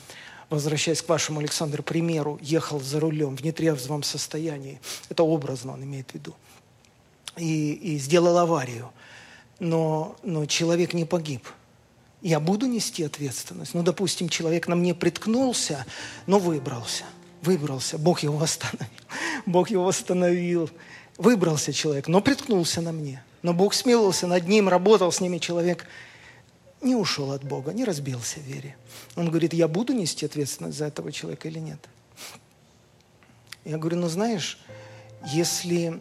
возвращаясь к вашему, Александру, примеру, ехал за рулем в нетрезвом состоянии, это образно он имеет в виду, и, и сделал аварию, но, но человек не погиб – я буду нести ответственность. Ну, допустим, человек на мне приткнулся, но выбрался. Выбрался. Бог его восстановил. Бог его восстановил. Выбрался человек, но приткнулся на мне. Но Бог смиловался над ним, работал с ними человек. Не ушел от Бога, не разбился в вере. Он говорит, я буду нести ответственность за этого человека или нет? Я говорю, ну знаешь, если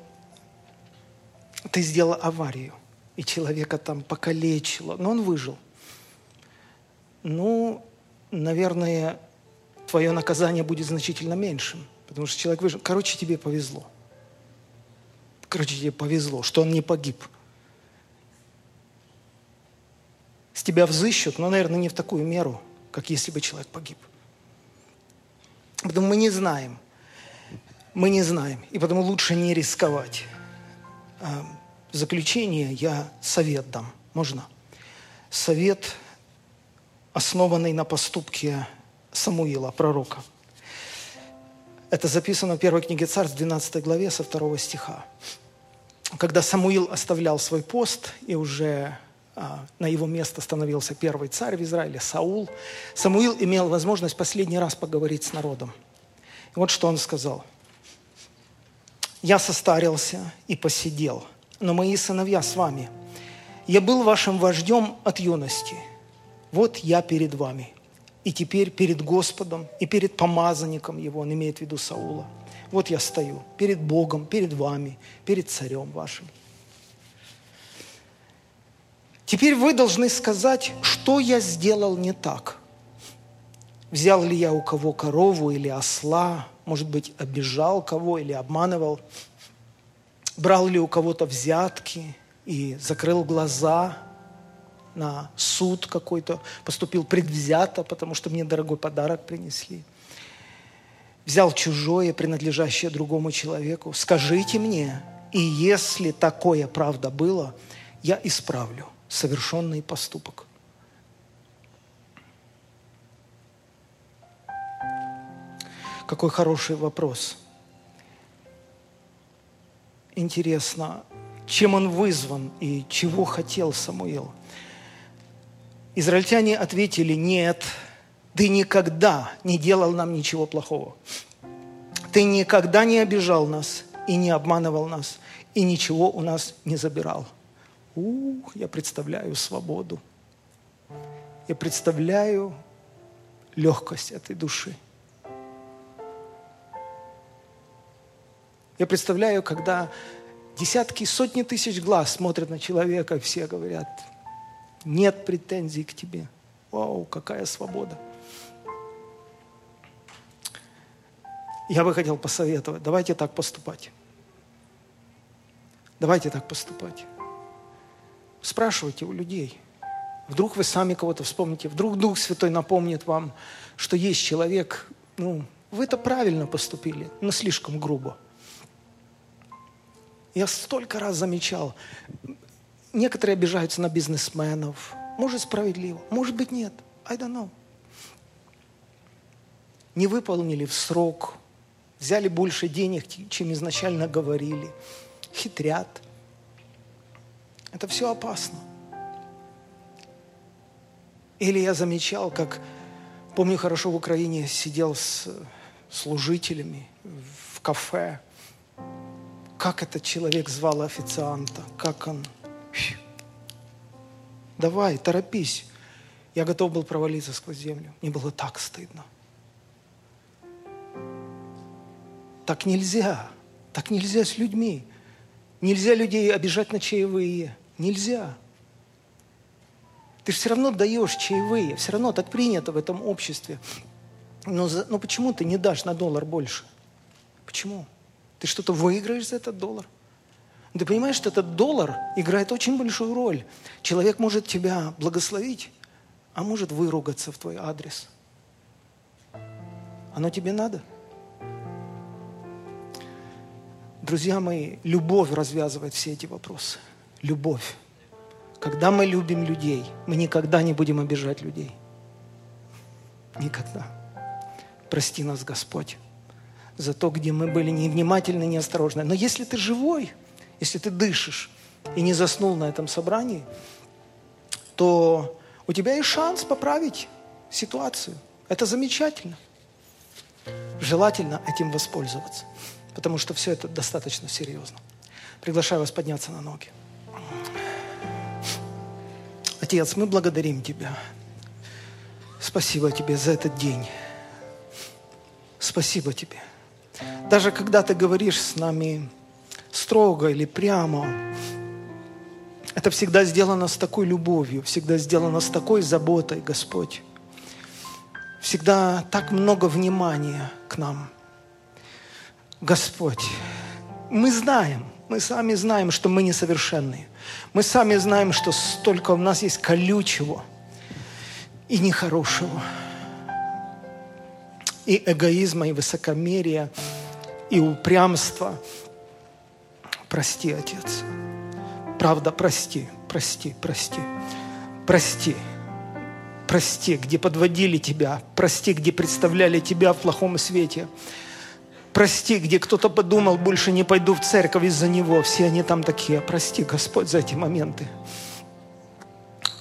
ты сделал аварию, и человека там покалечило, но он выжил, ну, наверное, твое наказание будет значительно меньшим, потому что человек выжил. Короче, тебе повезло. Короче, тебе повезло, что он не погиб. С тебя взыщут, но, наверное, не в такую меру, как если бы человек погиб. Потому мы не знаем. Мы не знаем. И потому лучше не рисковать. А, в заключение я совет дам. Можно? Совет основанный на поступке Самуила, пророка. Это записано в первой книге Царств, 12 главе, со второго стиха. Когда Самуил оставлял свой пост, и уже а, на его место становился первый царь в Израиле, Саул, Самуил имел возможность последний раз поговорить с народом. И вот что он сказал. «Я состарился и посидел, но мои сыновья с вами. Я был вашим вождем от юности» вот я перед вами. И теперь перед Господом и перед помазанником его, он имеет в виду Саула. Вот я стою перед Богом, перед вами, перед царем вашим. Теперь вы должны сказать, что я сделал не так. Взял ли я у кого корову или осла, может быть, обижал кого или обманывал, брал ли у кого-то взятки и закрыл глаза на суд какой-то, поступил предвзято, потому что мне дорогой подарок принесли. Взял чужое, принадлежащее другому человеку. Скажите мне, и если такое правда было, я исправлю совершенный поступок. Какой хороший вопрос. Интересно, чем он вызван и чего хотел Самуил? Израильтяне ответили, нет, ты никогда не делал нам ничего плохого. Ты никогда не обижал нас и не обманывал нас, и ничего у нас не забирал. Ух, я представляю свободу. Я представляю легкость этой души. Я представляю, когда десятки, сотни тысяч глаз смотрят на человека, и все говорят, нет претензий к тебе. Вау, какая свобода. Я бы хотел посоветовать, давайте так поступать. Давайте так поступать. Спрашивайте у людей. Вдруг вы сами кого-то вспомните, вдруг Дух Святой напомнит вам, что есть человек, ну, вы это правильно поступили, но слишком грубо. Я столько раз замечал, некоторые обижаются на бизнесменов. Может, справедливо, может быть, нет. I don't know. Не выполнили в срок, взяли больше денег, чем изначально говорили, хитрят – это все опасно. Или я замечал, как, помню хорошо, в Украине сидел с служителями в кафе. Как этот человек звал официанта, как он... Давай, торопись. Я готов был провалиться сквозь землю. Мне было так стыдно. Так нельзя. Так нельзя с людьми. Нельзя людей обижать на чаевые. Нельзя. Ты же все равно даешь чаевые, все равно так принято в этом обществе. Но, за, но почему ты не дашь на доллар больше? Почему? Ты что-то выиграешь за этот доллар? Ты понимаешь, что этот доллар играет очень большую роль. Человек может тебя благословить, а может выругаться в твой адрес. Оно тебе надо? Друзья мои, любовь развязывает все эти вопросы любовь. Когда мы любим людей, мы никогда не будем обижать людей. Никогда. Прости нас, Господь, за то, где мы были невнимательны, неосторожны. Но если ты живой, если ты дышишь и не заснул на этом собрании, то у тебя есть шанс поправить ситуацию. Это замечательно. Желательно этим воспользоваться, потому что все это достаточно серьезно. Приглашаю вас подняться на ноги. Отец, мы благодарим Тебя. Спасибо Тебе за этот день. Спасибо Тебе. Даже когда Ты говоришь с нами строго или прямо, это всегда сделано с такой любовью, всегда сделано с такой заботой, Господь. Всегда так много внимания к нам. Господь, мы знаем, мы сами знаем, что мы несовершенные. Мы сами знаем, что столько у нас есть колючего и нехорошего, и эгоизма, и высокомерия, и упрямства. Прости, Отец. Правда, прости, прости, прости, прости. Прости, где подводили Тебя. Прости, где представляли Тебя в плохом свете. Прости, где кто-то подумал, больше не пойду в церковь из-за него. Все они там такие. Прости, Господь, за эти моменты.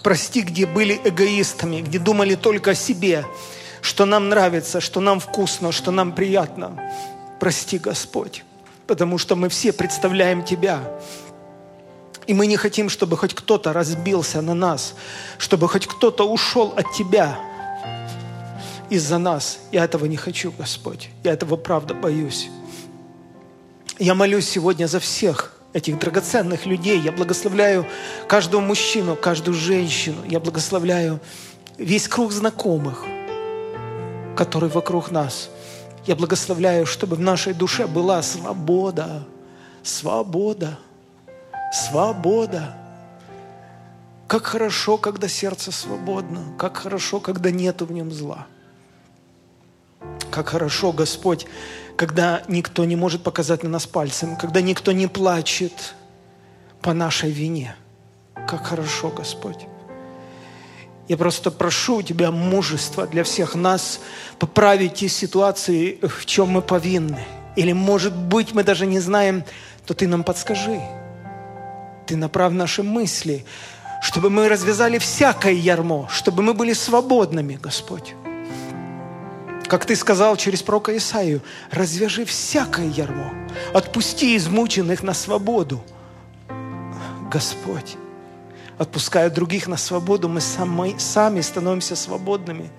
Прости, где были эгоистами, где думали только о себе, что нам нравится, что нам вкусно, что нам приятно. Прости, Господь, потому что мы все представляем Тебя. И мы не хотим, чтобы хоть кто-то разбился на нас, чтобы хоть кто-то ушел от Тебя – из-за нас. Я этого не хочу, Господь. Я этого правда боюсь. Я молюсь сегодня за всех этих драгоценных людей. Я благословляю каждого мужчину, каждую женщину. Я благословляю весь круг знакомых, который вокруг нас. Я благословляю, чтобы в нашей душе была свобода, свобода, свобода. Как хорошо, когда сердце свободно, как хорошо, когда нету в нем зла. Как хорошо, Господь, когда никто не может показать на нас пальцем, когда никто не плачет по нашей вине. Как хорошо, Господь. Я просто прошу у Тебя мужества для всех нас поправить те ситуации, в чем мы повинны. Или, может быть, мы даже не знаем, то Ты нам подскажи. Ты направь наши мысли, чтобы мы развязали всякое ярмо, чтобы мы были свободными, Господь. Как ты сказал через пророка Исаию, развяжи всякое ярмо, отпусти измученных на свободу. Господь, отпуская других на свободу, мы сами, сами становимся свободными.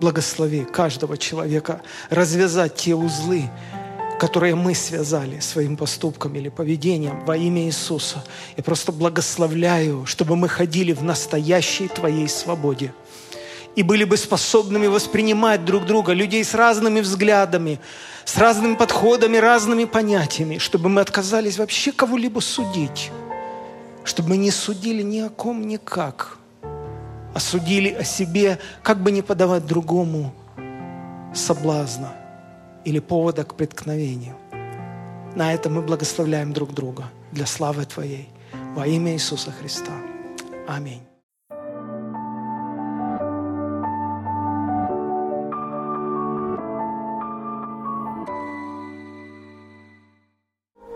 Благослови каждого человека развязать те узлы, которые мы связали своим поступком или поведением во имя Иисуса. Я просто благословляю, чтобы мы ходили в настоящей Твоей свободе и были бы способными воспринимать друг друга, людей с разными взглядами, с разными подходами, разными понятиями, чтобы мы отказались вообще кого-либо судить, чтобы мы не судили ни о ком никак, а судили о себе, как бы не подавать другому соблазна или повода к преткновению. На это мы благословляем друг друга для славы Твоей. Во имя Иисуса Христа. Аминь.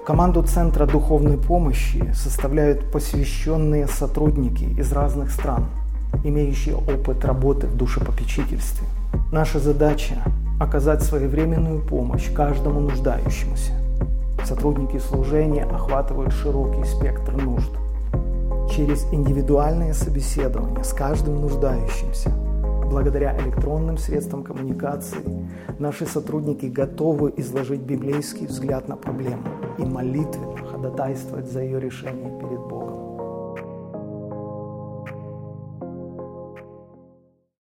Команду Центра духовной помощи составляют посвященные сотрудники из разных стран, имеющие опыт работы в душепопечительстве. Наша задача – оказать своевременную помощь каждому нуждающемуся. Сотрудники служения охватывают широкий спектр нужд. Через индивидуальные собеседования с каждым нуждающимся – Благодаря электронным средствам коммуникации наши сотрудники готовы изложить библейский взгляд на проблему и молитвенно ходатайствовать за ее решение перед Богом.